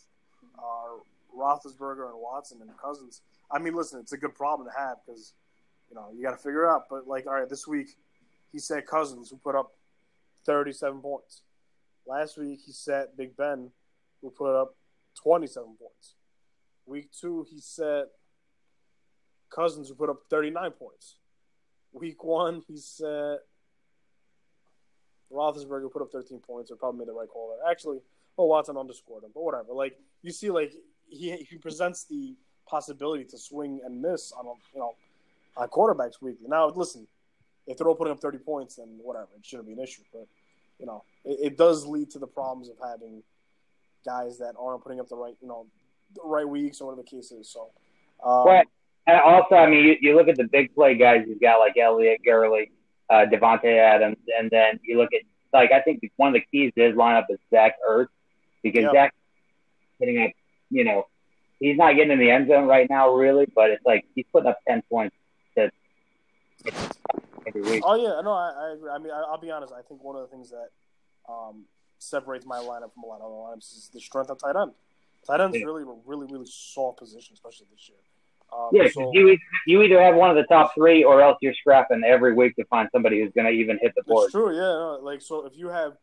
uh, Roethlisberger and Watson and Cousins. I mean, listen, it's a good problem to have because you know you got to figure out. But like, all right, this week he said Cousins who put up thirty seven points. Last week he set Big Ben who put up twenty seven points. Week two he set Cousins who put up 39 points. Week one, he set Roethlisberger put up 13 points, or probably made the right call there. Actually, oh, Watson underscored him, but whatever. Like you see, like he he presents the possibility to swing and miss on a, you know on quarterbacks weekly. Now, listen, if they're all putting up 30 points, then whatever, it shouldn't be an issue. But you know, it, it does lead to the problems of having guys that aren't putting up the right you know the right weeks or whatever the case is. So. Um, Right. And also, I mean, you, you look at the big play guys. You've got like Elliott, Gurley, uh, Davante Adams, and then you look at like I think one of the keys to his lineup is Zach Ertz because. Zach hitting up, you know, he's not getting in the end zone right now, really, but it's like he's putting up ten points to every week. Oh yeah, no, I, I agree. I mean, I, I'll be honest. I think one of the things that um, separates my lineup from a lot of other lineups is the strength of tight end. Tight end's Yeah. really a really really soft position, especially this year. Um, Yeah, so, you either, you either have one of the top three, or else you're scrapping every week to find somebody who's going to even hit the board. true. Yeah, no, like so if you have,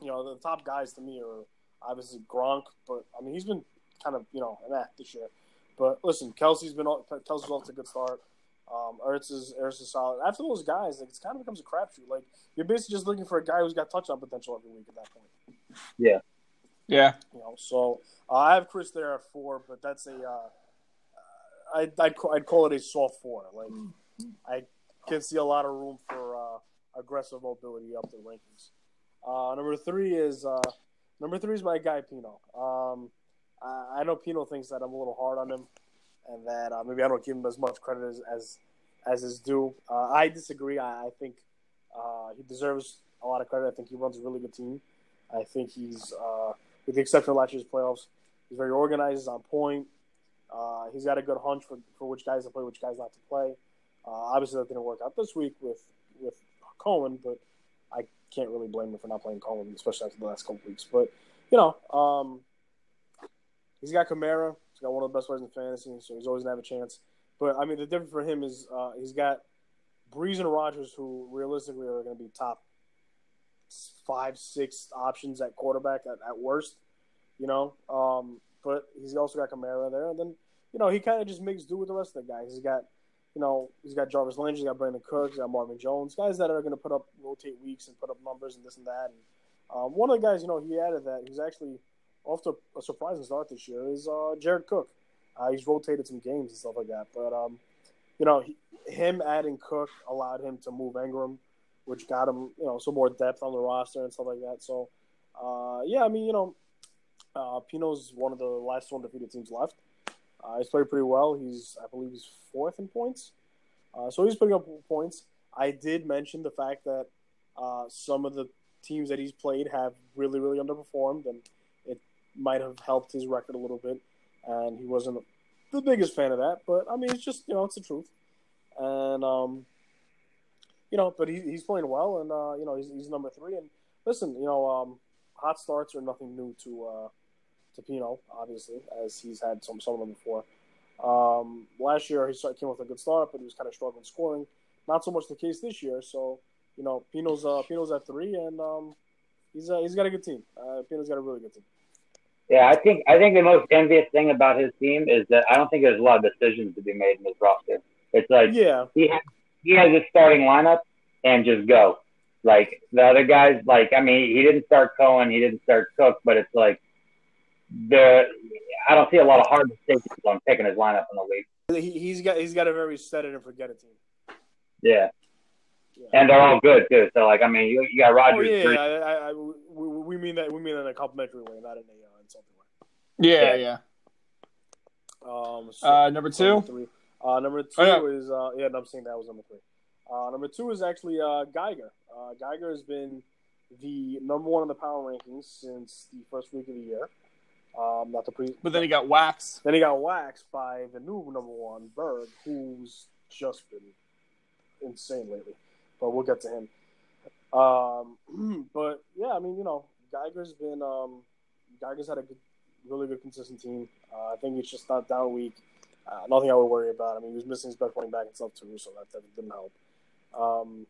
you know, the top guys to me are Obviously Gronk, but I mean he's been kind of you know an act this year. But listen, Kelce's been Kelce's off to a good start. Um, Ertz is Ertz is solid. After those guys, like, it kind of becomes a crapshoot. Like you're basically just looking for a guy who's got touchdown potential every week at that point. Yeah, yeah. You know, so uh, I have Chris there at four, but that's a uh, I'd, I'd, I'd call it a soft four. Like I can see a lot of room for uh, aggressive mobility up the rankings. Uh, number three is uh, number three is my guy Pino. Um, I, I know Pino thinks that I'm a little hard on him, and that uh, maybe I don't give him as much credit as as, as is due. Uh, I disagree. I, I think uh, he deserves a lot of credit. I think he runs a really good team. I think he's, uh, with the exception of last year's playoffs, he's very organized, he's on point. Uh, he's got a good hunch for, for which guys to play, which guys not to play. Uh, obviously, that didn't work out this week with with Cohen, but I can't really blame him for not playing Cohen, especially after the last couple weeks. But you know, um, he's got Kamara. He's got one of the best players in fantasy, so he's always gonna have a chance. But I mean, the difference for him is uh, he's got Brees and Rodgers, who realistically are going to be top five, six options at quarterback at, at worst. You know, um, but he's also got Kamara there, and then you know he kind of just makes do with the rest of the guys. He's got you know he's got Jarvis Landry, he's got Brandin Cooks, he's got Marvin Jones, guys that are going to put up rotate weeks and put up numbers and this and that. And um, one of the guys, you know, he added that he's actually off to a surprising start this year is uh, Jared Cook. Uh, he's rotated some games and stuff like that, but um, you know, he, him adding Cook allowed him to move Engram, which got him, you know, some more depth on the roster and stuff like that. So, uh, yeah, I mean, you know, uh, Pino's one of the last undefeated teams left. Uh, he's played pretty well. He's, I believe, he's fourth in points. Uh, so he's putting up points. I did mention the fact that uh, some of the teams that he's played have really, really underperformed, and might have helped his record a little bit. And he wasn't the biggest fan of that, but I mean, it's just you know, it's the truth. And um, you know, but he, he's playing well, and uh, you know, he's, he's number three. And listen, you know, um, hot starts are nothing new to uh, to Pino, obviously, as he's had some some of them before. Um, last year he started, came with a good start, but he was kind of struggling scoring. Not so much the case this year. So you know, Pino's uh, Pino's at three, and um, he's uh, he's got a good team. Uh, Pino's got a really good team. Yeah, I think I think the most envious thing about his team is that I don't think there's a lot of decisions to be made in his roster. It's like yeah, he has, he has his starting lineup and just go. Like the other guys, like I mean, he didn't start Cohen, he didn't start Cook, but it's like the I don't see a lot of hard decisions on picking his lineup in the league. He, he's got he's got a very set it and forget it team. Yeah. yeah. And they're all good too. So like I mean, you, you got Rodgers. Oh, yeah, yeah. I, I, we, we mean that we mean that in a complimentary way, not in a uh. Yeah, yeah. Um, so, uh, number two. Three. Uh, number two oh, yeah. is uh, yeah. I'm saying that was number three. Uh, number two is actually uh, Geiger. Uh, Geiger has been the number one in the power rankings since the first week of the year. Um, not the pre, but then he got waxed. Then he got waxed by the new number one Berg, who's just been insane lately. But we'll get to him. Um, but yeah, I mean, you know, Geiger's been um, Geiger's had a good, really good, consistent team. Uh, I think it's just not down week. Uh, nothing I would worry about. I mean, he was missing his best running back and stuff too, so that, that didn't help. Um,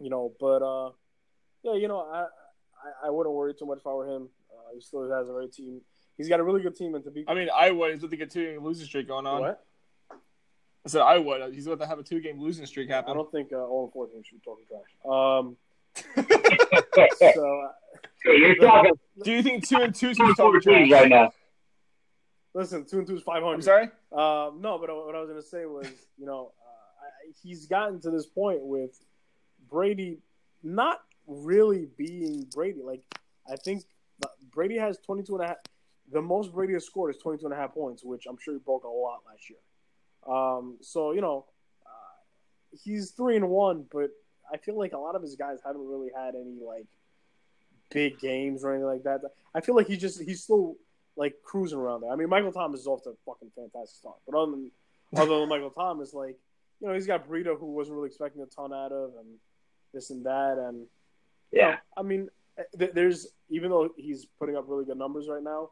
you know, but uh, yeah, you know, I, I, I wouldn't worry too much if I were him. Uh, he still has a great team. He's got a really good team, and to be, I mean, I would. He's with a two-game losing streak going on. What? I said I would. He's about to have a two-game losing streak happen. I don't think uh, all four teams should be talking trash. Um, so, uh, you're talking. Do you think two and two should be talking trash right now? Listen, two and two is five hundred. Sorry. Um, no, but what I was going to say was, you know, uh, he's gotten to this point with Brady not really being Brady. Like, I think Brady has 22 and a half. The most Brady has scored is 22 and a half points, which I'm sure he broke a lot last year. Um, so, you know, uh, he's 3 and 1, but I feel like a lot of his guys haven't really had any, like, big games or anything like that. I feel like he just, he's still, like, cruising around there. I mean, Michael Thomas is off to a fucking fantastic start. But other than, other than Michael Thomas, like, you know, he's got Breida, who wasn't really expecting a ton out of, and this and that. And, yeah, know, I mean, there's even though he's putting up really good numbers right now,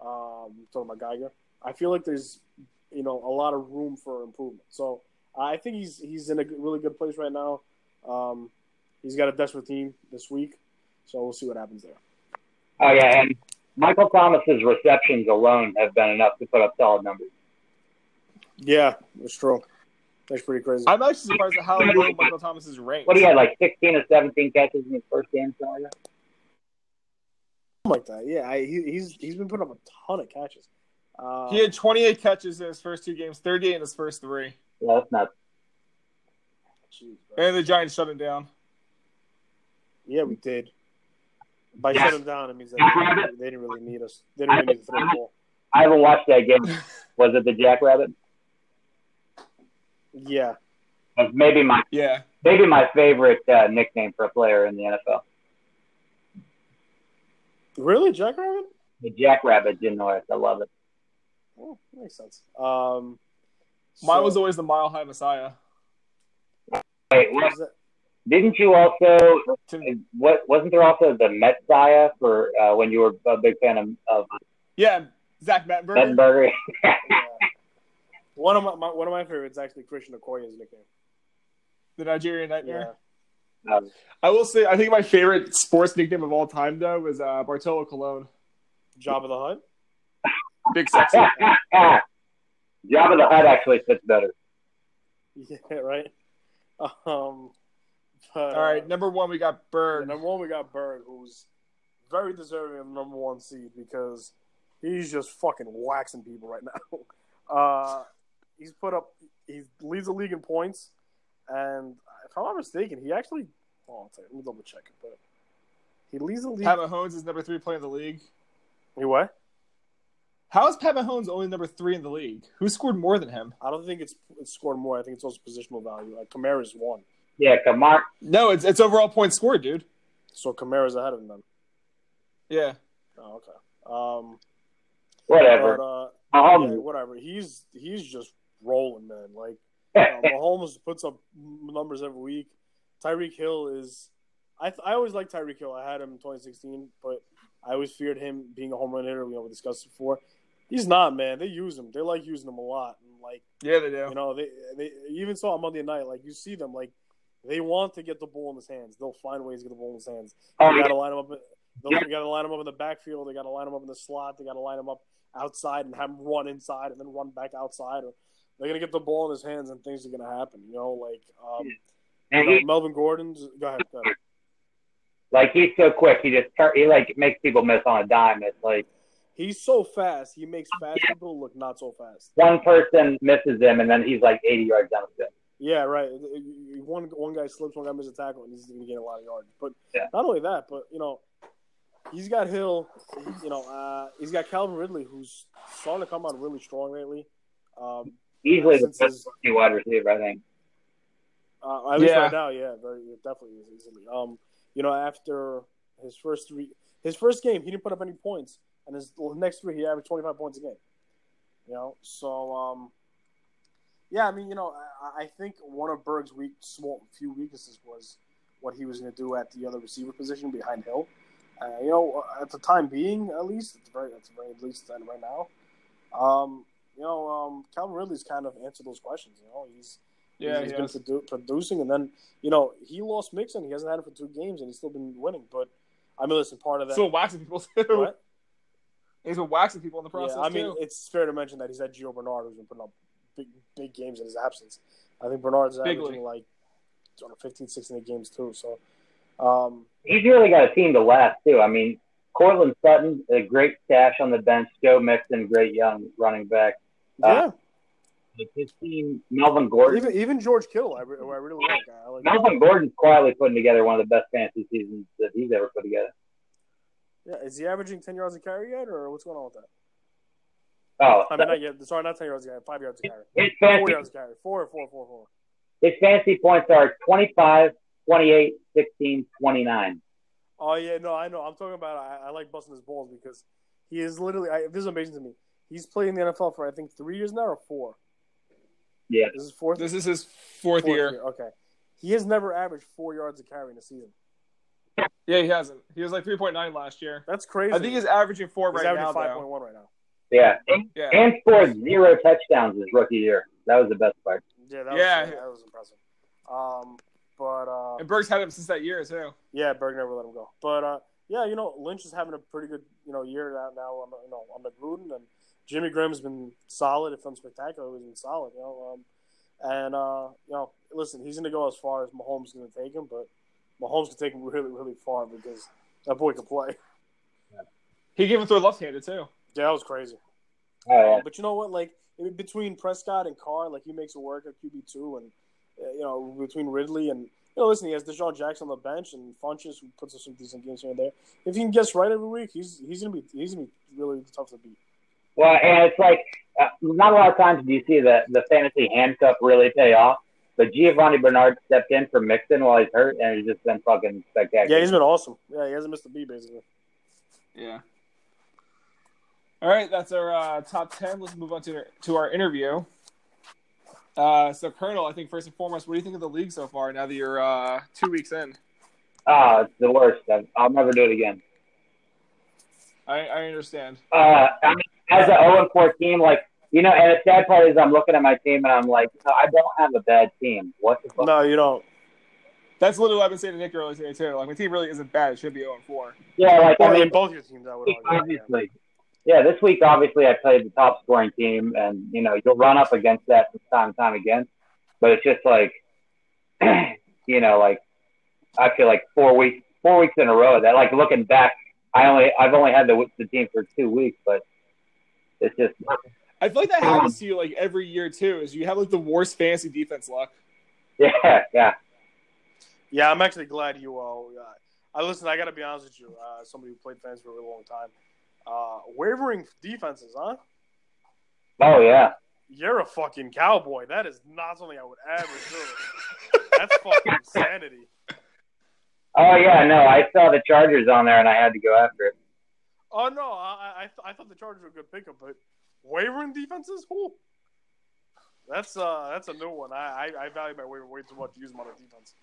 um, talking about Geiger, I feel like there's you know a lot of room for improvement. So I think he's he's in a really good place right now. Um, he's got a desperate team this week, so we'll see what happens there. Oh yeah, and Michael Thomas's receptions alone have been enough to put up solid numbers. Yeah, it's true. That's pretty crazy. I'm actually surprised at how low Michael Thomas is ranked. What do you had, like 16 or 17 catches in his first game, something like that? Like that. Yeah, I, he, he's he's been putting up a ton of catches. Uh, He had 28 catches in his first two games, 38 in his first three, Yeah, that's not. jeez, and the Giants shut him down. yeah, we did. By Yeah. shutting them down, it means that they, they didn't really need us. They didn't really need to throw the ball. I haven't watched that game. Was it the Jackrabbit? Yeah, That's maybe my Yeah, maybe my favorite uh, nickname for a player in the NFL. really, Jackrabbit? The Jackrabbit, Janoris. I love it. Oh, makes sense. Um, mine so- was always the Mile High Messiah. Wait, what what, is that? Didn't you also? What wasn't there also the Messiah for uh, when you were a big fan of, of Yeah, Zach Mettenberger. Mettenberger? Yeah. One of my, my one of my favorites actually Christian Okoye's nickname. the Nigerian Nightmare. Yeah, um, I will say, I think my favorite sports nickname of all time, though, was uh, Bartolo Colon. Jabba the Hutt. Big sexy. Jabba the Hutt actually fits better. Yeah, right. Um, but, All right, number one, we got yeah, number one, we got Berg, who's very deserving of the number one seed because he's just fucking waxing people right now. Uh, he's put up, he leads the league in points, and if I'm not mistaken, he actually. Oh, you, let me double check it, but he leads the league. Pat Mahomes is number three player in the league. He what? How is Pat Mahomes only number three in the league? Who scored more than him? I don't think it's it's scored more. I think it's also positional value. Like Kamara's one, Yeah, Kamar. No, it's it's overall points scored, dude. so Kamara's ahead of him. Then. Yeah. Oh, okay. Um, Whatever. but uh, Mahomes. yeah, whatever. He's he's just rolling, man. Like uh, Mahomes puts up numbers every week. Tyreek Hill is. I th- I always liked Tyreek Hill. I had him in 2016, but I always feared him being a home run hitter. We know, discussed before. He's not, man. They use him. They like using him a lot. And like Yeah, they do. you know, they they even saw on Monday night. Like you see them, like they want to get the ball in his hands. They'll find ways to get the ball in his hands. Oh, They yeah. got to line him up. They Yeah. got to line him up in the backfield. They got to line him up in the slot. They got to line him up outside and have him run inside and then run back outside. Or they're gonna get the ball in his hands and things are gonna happen. You know, like um, and you know, he, Melvin Gordon's. Go ahead. Go ahead. like, he's so quick. He just he like makes people miss on a dime. It's like He's so fast. He makes fast people look not so fast. one person misses him, and then he's like 80 yards down the field. Yeah, right. One one guy slips, one guy misses a tackle, and he's going to get a lot of yards. But Yeah. not only that, but you know, he's got Hill. You know, uh, he's got Calvin Ridley, who's starting to come on really strong lately. Um, Easily the Since best his- rookie wide receiver, I think. uh, at least Yeah. right now, yeah, very definitely is easily. Um, you know, after his first three, his first game, he didn't put up any points, and his next three, he averaged twenty five points a game. You know, so um, yeah, I mean, you know, I, I think one of Berg's weak, small, few weaknesses was what he was going to do at the other receiver position behind Hill. Uh, you know, at the time being, at least, at the very, at the very least, and right now, um, you know, um, Calvin Ridley's kind of answered those questions. You know, he's Yeah, he's he been produ- producing, and then you know he lost Mixon. He hasn't had it for two games, and he's still been winning. But I mean, listen, part of that. Still waxing people too. what? He's been waxing people in the process Yeah, I mean, too. it's fair to mention that he's had Gio Bernard, who's been putting up big, big games in his absence. I think Bernard's Bigly. averaging like I don't know, 15, 16 games too. So, um, He's really got a team to last too. I mean, Courtland Sutton, a great stash on the bench. Joe Mixon, great young running back. yeah, Like, His team, Melvin Gordon. even even George Kittle, I, re- I really like. I like. Melvin Gordon's quietly putting together one of the best fantasy seasons that he's ever put together. Yeah, is he averaging ten yards a carry yet, or what's going on with that? Oh, I mean, not yet. Sorry, not ten yards a carry, five yards a carry, his four fantasy, yards a carry, four, four, four, four. his fantasy points are 25, 28, 16, 29. Oh yeah, no, I know. I'm talking about. I, I like busting his balls because he is literally. I, this is amazing to me. He's played in the NFL for I think three years now or four. Yeah. this is fourth. This is his fourth, fourth year. Okay, he has never averaged four yards a carry in a season. Yeah, he hasn't. He was like 3.9 last year. That's crazy. I think he's averaging four he's right averaging now, five though. point right now. Yeah. And, Yeah. and scored zero touchdowns his rookie year. That was the best part. Yeah, that was, Yeah. yeah, that was impressive. Um, but uh, And Berg's had him since that year, too. yeah, Berg never let him go. But uh, yeah, you know, Lynch is having a pretty good you know year now, now on the, you know on the Gruden and Jimmy Graham's been solid, if not spectacular, he's been solid. You know, um, and uh, you know, listen, he's going to go as far as Mahomes is going to take him, but Mahomes can take him really, really far because that boy can play. He gave him throw left-handed too. Yeah, that was crazy. Yeah. Uh, but you know what? Like between Prescott and Carr, like he makes it work at QB two, and uh, you know between Ridley and you know, listen, he has DeSean Jackson on the bench and Funchess who puts up some decent games here and there. If he can guess right every week, he's he's gonna be he's gonna be really tough to beat. Well, and it's like uh, not a lot of times do you see the the fantasy handcuff really pay off. But Giovanni Bernard stepped in for Mixon while he's hurt, and he's just been fucking spectacular. Yeah, he's been awesome. Yeah, he hasn't missed a beat basically. Yeah. All right, that's our uh, top ten. Let's move on to to our interview. Uh, so, Colonel, I think first and foremost, what do you think of the league so far? Now that you're uh, two weeks in, Ah, it's the worst. I- I'll never do it again. I, I understand. Uh, I mean, as an 0 4 team, like you know, and the sad part is I'm looking at my team and I'm like, no, I don't have a bad team. What the fuck? No, you don't. That's literally what I've been saying to Nick earlier today too. Like my team really isn't bad; it should be zero and four. Yeah, like Well, I mean, in both your teams, I would argue. Yeah. obviously. Yeah, this week obviously I played the top scoring team, and you know you'll run up against that from time and time again. But it's just like, you know, like I feel like four weeks, four weeks in a row. That like looking back, I only I've only had the the team for two weeks, but it's just I feel like that happens to you like every year too. Is you have like the worst fantasy defense luck. yeah, yeah. Yeah, I'm actually glad you all. Uh, I listen. I got to be honest with you. Uh, somebody who played fantasy for a really long time. Uh, wavering defenses, huh? Oh yeah. You're a fucking cowboy. That is not something I would ever do. That's fucking insanity. Oh yeah, no, I saw the Chargers on there and I had to go after it. Oh no, I I, I th- I thought the Chargers were a good pickup, but wavering defenses, who? That's uh that's a new one. I I, I value my waiver way too much to use them on a defense.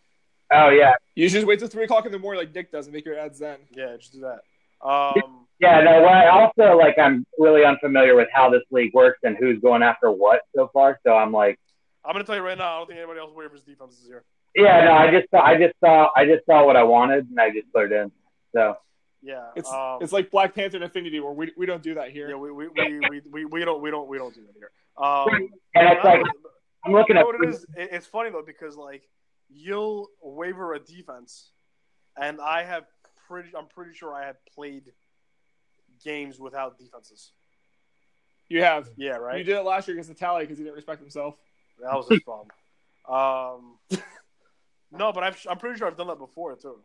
Oh yeah, You should just wait till three o'clock in the morning, like Dick does, and make your ads then. Yeah, just do that. Um, yeah. No, well, I also like I'm really unfamiliar with how this league works and who's going after what so far. So I'm like, I'm gonna tell you right now, I don't think anybody else waivers defenses here. yeah, no, I just saw, I just saw, I just saw what I wanted and I just put it in. So Yeah, It's um, it's like Black Panther and Infinity War. We we don't do that here. yeah, we we, we, we, we, we don't we don't we don't do that here. Um, and it's like but- I'm looking you at know what it is? It's funny though because like you'll waiver a defense, and I have pretty. I'm pretty sure I have played games without defenses. You have. Yeah, right. You did it last year against Italia because he didn't respect himself. That was his problem. Um, no, but I've, I'm pretty sure I've done that before too.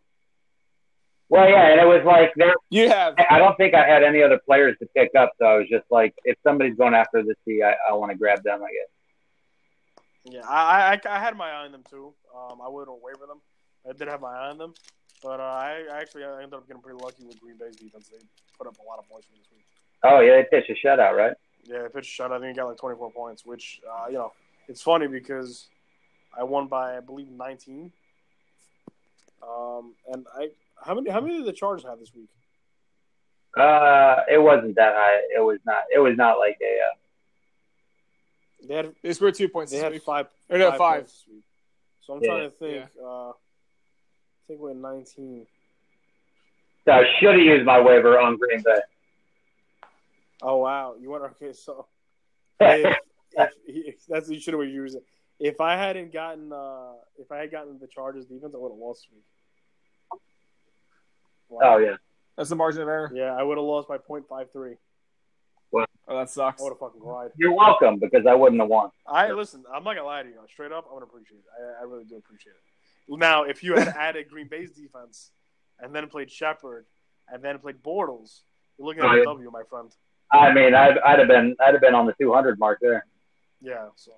Well, yeah, and it was like there. You have. I don't think I had any other players to pick up, so I was just like, if somebody's going after this T, I, I want to grab them. I guess. Yeah, I, I I had my eye on them too. Um, I wouldn't waiver them. I did have my eye on them, but uh, I I actually I ended up getting pretty lucky with Green Bay's defense. They put up a lot of points for me this week. Oh yeah, they pitched a shutout, right? Yeah, they pitched a shutout. I think he got like 24 points, which uh, you know it's funny because I won by I believe 19. Um, and I how many how many did the Chargers have this week? Uh, it wasn't that high. It was not. It was not like a. Uh, They had They scored two points they this had week. five Or no, five. points this week. So I'm Yeah. trying to think. Uh, I think we're at 19. so I should have used my waiver on Green Bay. Oh wow, you went okay. So if, if, if that's you should have used it. If I hadn't gotten uh, if I had gotten the Chargers defense, I would have lost this week. Wow. oh yeah. That's the margin of error. Yeah, I would have lost by .53. Oh, that sucks. I would have fucking cried. You're welcome because I wouldn't have won. I listen. I'm not gonna lie to you. Straight up, I would appreciate it. I, I really do appreciate it. Now, if you had added Green Bay's defense and then played Shepard and then played Bortles, you're looking at a Right. W, my friend. I mean, I'd, I'd have been, I'd have been on the 200 mark there. Yeah. So,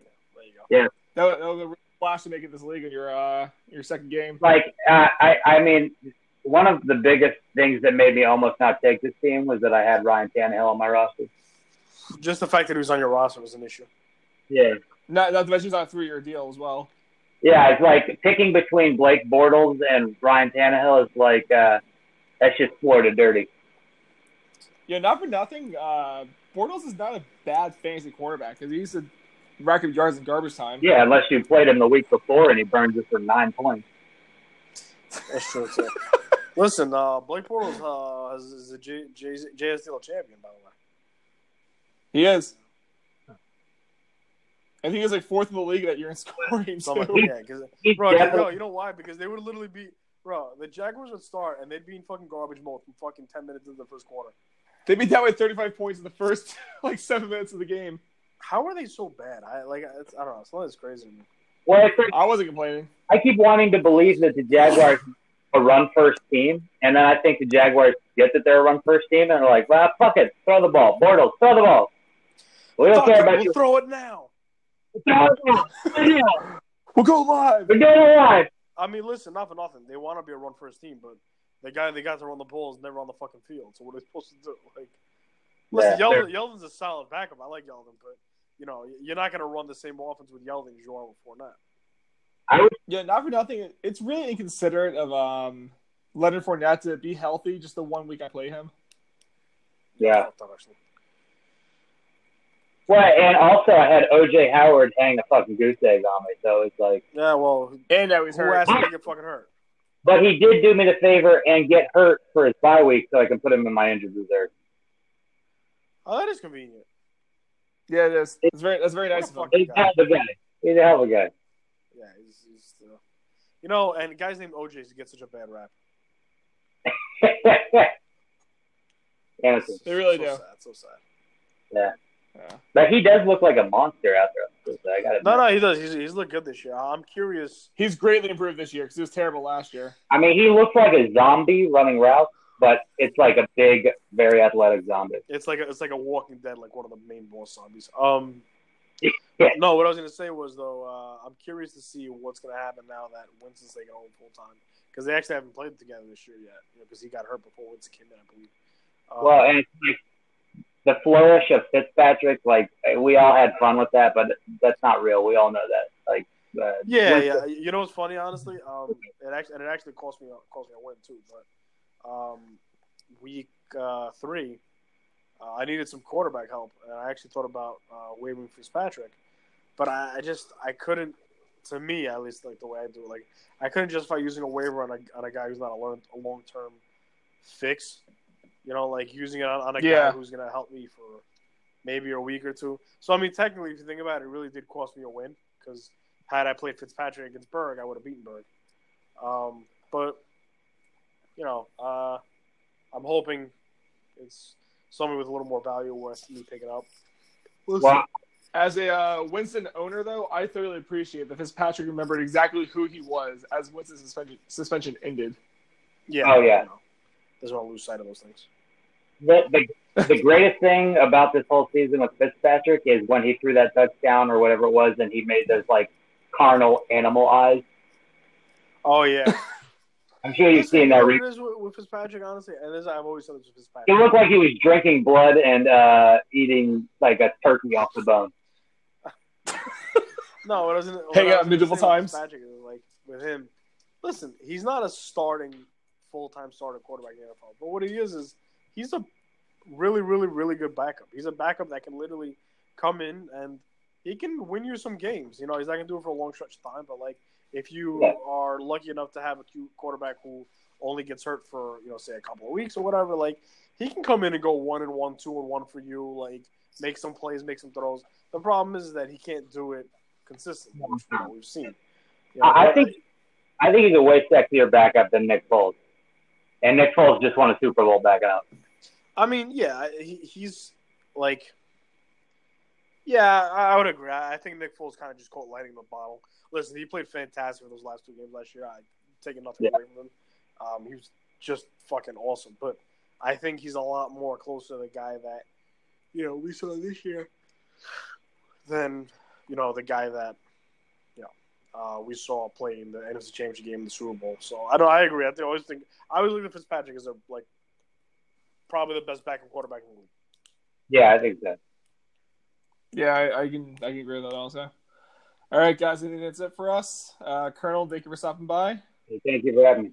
yeah, there you go. That was, that was a flash to make it this league in your uh your second game. Like, uh, I, I mean, one of the biggest things that made me almost not take this team was that I had Ryan Tannehill on my roster. Just the fact that he was on your roster was an issue. Yeah. Not, not to mention he's on a three year deal as well. Yeah, it's like picking between Blake Bortles and Ryan Tannehill is like, uh, that's just Florida dirty. Yeah, not for nothing. Uh, Bortles is not a bad fantasy quarterback because he used to rack up yards in garbage time. Yeah, unless you played him the week before and he burns it for nine points. That's true too. Listen, uh, Blake Bortles uh, is, is a J, J, JSDL champion, by the way. He is. I think he's like fourth in the league that year in scoring. So I'm like, yeah, because He's bro, you definitely- know, you know why? Because they would literally be, bro. The Jaguars would start and they'd be in fucking garbage mode from fucking ten minutes into the first quarter. They beat that with 35 points in the first like seven minutes of the game. How are they so bad? I like, it's, I don't know. Something's crazy to me. Well, it's like, I wasn't complaining. I keep wanting to believe that the Jaguars are a run first team, and then I think the Jaguars get that they're a run first team, and they're like, well, fuck it, throw the ball, Bortles, throw the ball. We don't Fuck care it, about we'll you. throw it now. Throw the ball. Yeah. We'll go live. We're doing it live. I mean, listen, not for nothing. They want to be a run first team, but the guy they got to run the ball is never on the fucking field. So what are they supposed to do? Like, listen, Yeah, Yeldon, Yeldon's a solid backup. I like Yeldon, but you know, you're not going to run the same offense with Yeldon as you are with Fournette. I would, Yeah, not for nothing. It's really inconsiderate of um Leonard Fournette to be healthy just the one week I play him. yeah. Fuck that, actually. Well, and also I had OJ Howard hang a fucking goose egg on me, so it's like. Yeah, well, And now he's who hurt. asked him to get fucking hurt? But he did do me the favor and get hurt for his bye week, so I can put him in my injured reserve. Oh, that is convenient. Yeah, it is. It's very that's very What a nice of him. fucking He's a hell of a guy. He's a hell of a guy. Yeah, he's, he's uh, you know, and guys named OJ's get such a bad rap. Innocent. They really so do. Sad, so sad. Yeah. But he does look like a monster out there. So I gotta No, no, he does. He's, he's looked good this year. I'm curious. He's greatly improved this year because he was terrible last year. I mean, he looks like a zombie running routes, but it's like a big, very athletic zombie. It's like a, it's like a Walking Dead, like one of the main boss zombies. Um, Yeah. no, what I was gonna say was though, uh, I'm curious to see what's gonna happen now that Winston's taking over full time because they actually haven't played together this year yet. Because he got hurt before Winston came in, I believe. Um, Well, and it's like the flourish of Fitzpatrick, like we all had fun with that, but that's not real. We all know that. Like, uh, Yeah, yeah. You know what's funny, honestly? Um, it actually and it actually cost me cost me a win too. But um, week uh, three, uh, I needed some quarterback help, and I actually thought about uh, waiving Fitzpatrick, but I, I just I couldn't. To me, at least, like the way I do it, like I couldn't justify using a waiver on a on a guy who's not a long a long term fix. You know, like using it on, on a Yeah. guy who's going to help me for maybe a week or two. So I mean, technically, if you think about it, it really did cost me a win because had I played Fitzpatrick against Berg, I would have beaten Berg. Um, but you know, uh, I'm hoping it's somebody with a little more value worth me picking up. well, As a uh, Winston owner, though, I thoroughly appreciate that Fitzpatrick remembered exactly who he was as Winston's suspension, suspension ended. Yeah. Oh, yeah. You know, doesn't want to lose sight of those things. the, the the greatest thing about this whole season with Fitzpatrick is when he threw that touchdown or whatever it was, and he made those like carnal animal eyes. Oh yeah. I'm sure you've seen that. Re- it is with, with Fitzpatrick, honestly, and this I've always said this with It Fitzpatrick. looked like he was drinking blood and uh, eating like a turkey off the bone. No, it wasn't. what Hang I was out gonna medieval times. Fitzpatrick like with him, listen, he's not a starting full time starter quarterback in the NFL. But what he is is he's a really, really, really good backup. He's a backup that can literally come in and he can win you some games. You know, he's not gonna do it for a long stretch of time, but like if you Yeah. are lucky enough to have a cute quarterback who only gets hurt for, you know, say a couple of weeks or whatever, like he can come in and go one and one, two and one for you, like make some plays, make some throws. The problem is that he can't do it consistently, which we've seen. You know, I, I think I think he's a way sexier backup than Nick Foles, and Nick Foles just won a Super Bowl backing up. I mean, yeah, he, he's like, yeah, I would agree. I think Nick Foles kind of just caught lightning in the bottle. Listen, he played fantastic in those last two games last year. I taking nothing Yeah. away from him. Um, he was just fucking awesome. But I think he's a lot more closer to the guy that you know we saw this year than you know the guy that uh, we saw play in the NFC Championship game in the Super Bowl. So I don't. I agree. I think- I always think I always look at Fitzpatrick as a like probably the best backup quarterback in the league. Yeah, I think so. Yeah, I, I can I can agree with that also. All right, guys, I think that's it for us. Uh, Colonel, thank you for stopping by. Hey, Thank you for having me.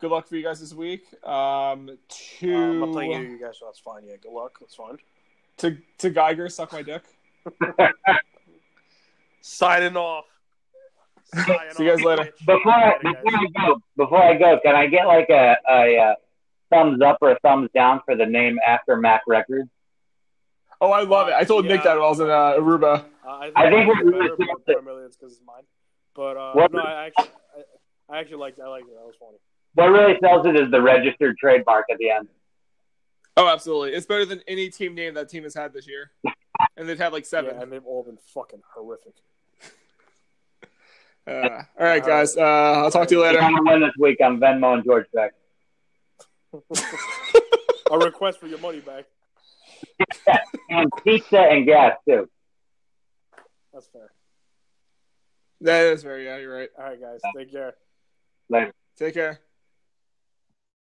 Good luck for you guys this week. Um, to Uh, I'm not playing either of you guys, so that's fine. Yeah, good luck. That's fine. to to Geiger, suck my dick. Signing off. See you guys later. Before I, before I go, before I go, can I get like a, a, a thumbs up or a thumbs down for the name after Mac Records? Oh, I love it. I told Nick that when I was in uh, Aruba. Uh, I think, I think it's we're better, gonna but skip it. primarily it's because it's mine. But uh, What- no, I actually, I, I actually liked, I liked it. That was funny. What really sells it is the registered trademark at the end. Oh, absolutely. It's better than any team name that team has had this year. And they've had like seven. Yeah, and they've all been fucking horrific. Uh, all right, guys. Uh, I'll talk to you later. I'm gonna win this week, I'm Venmo and George back. A request for your money back. And pizza and gas too. That's fair. That is fair. yeah, you're right. All right, guys, take care. Later. Take care.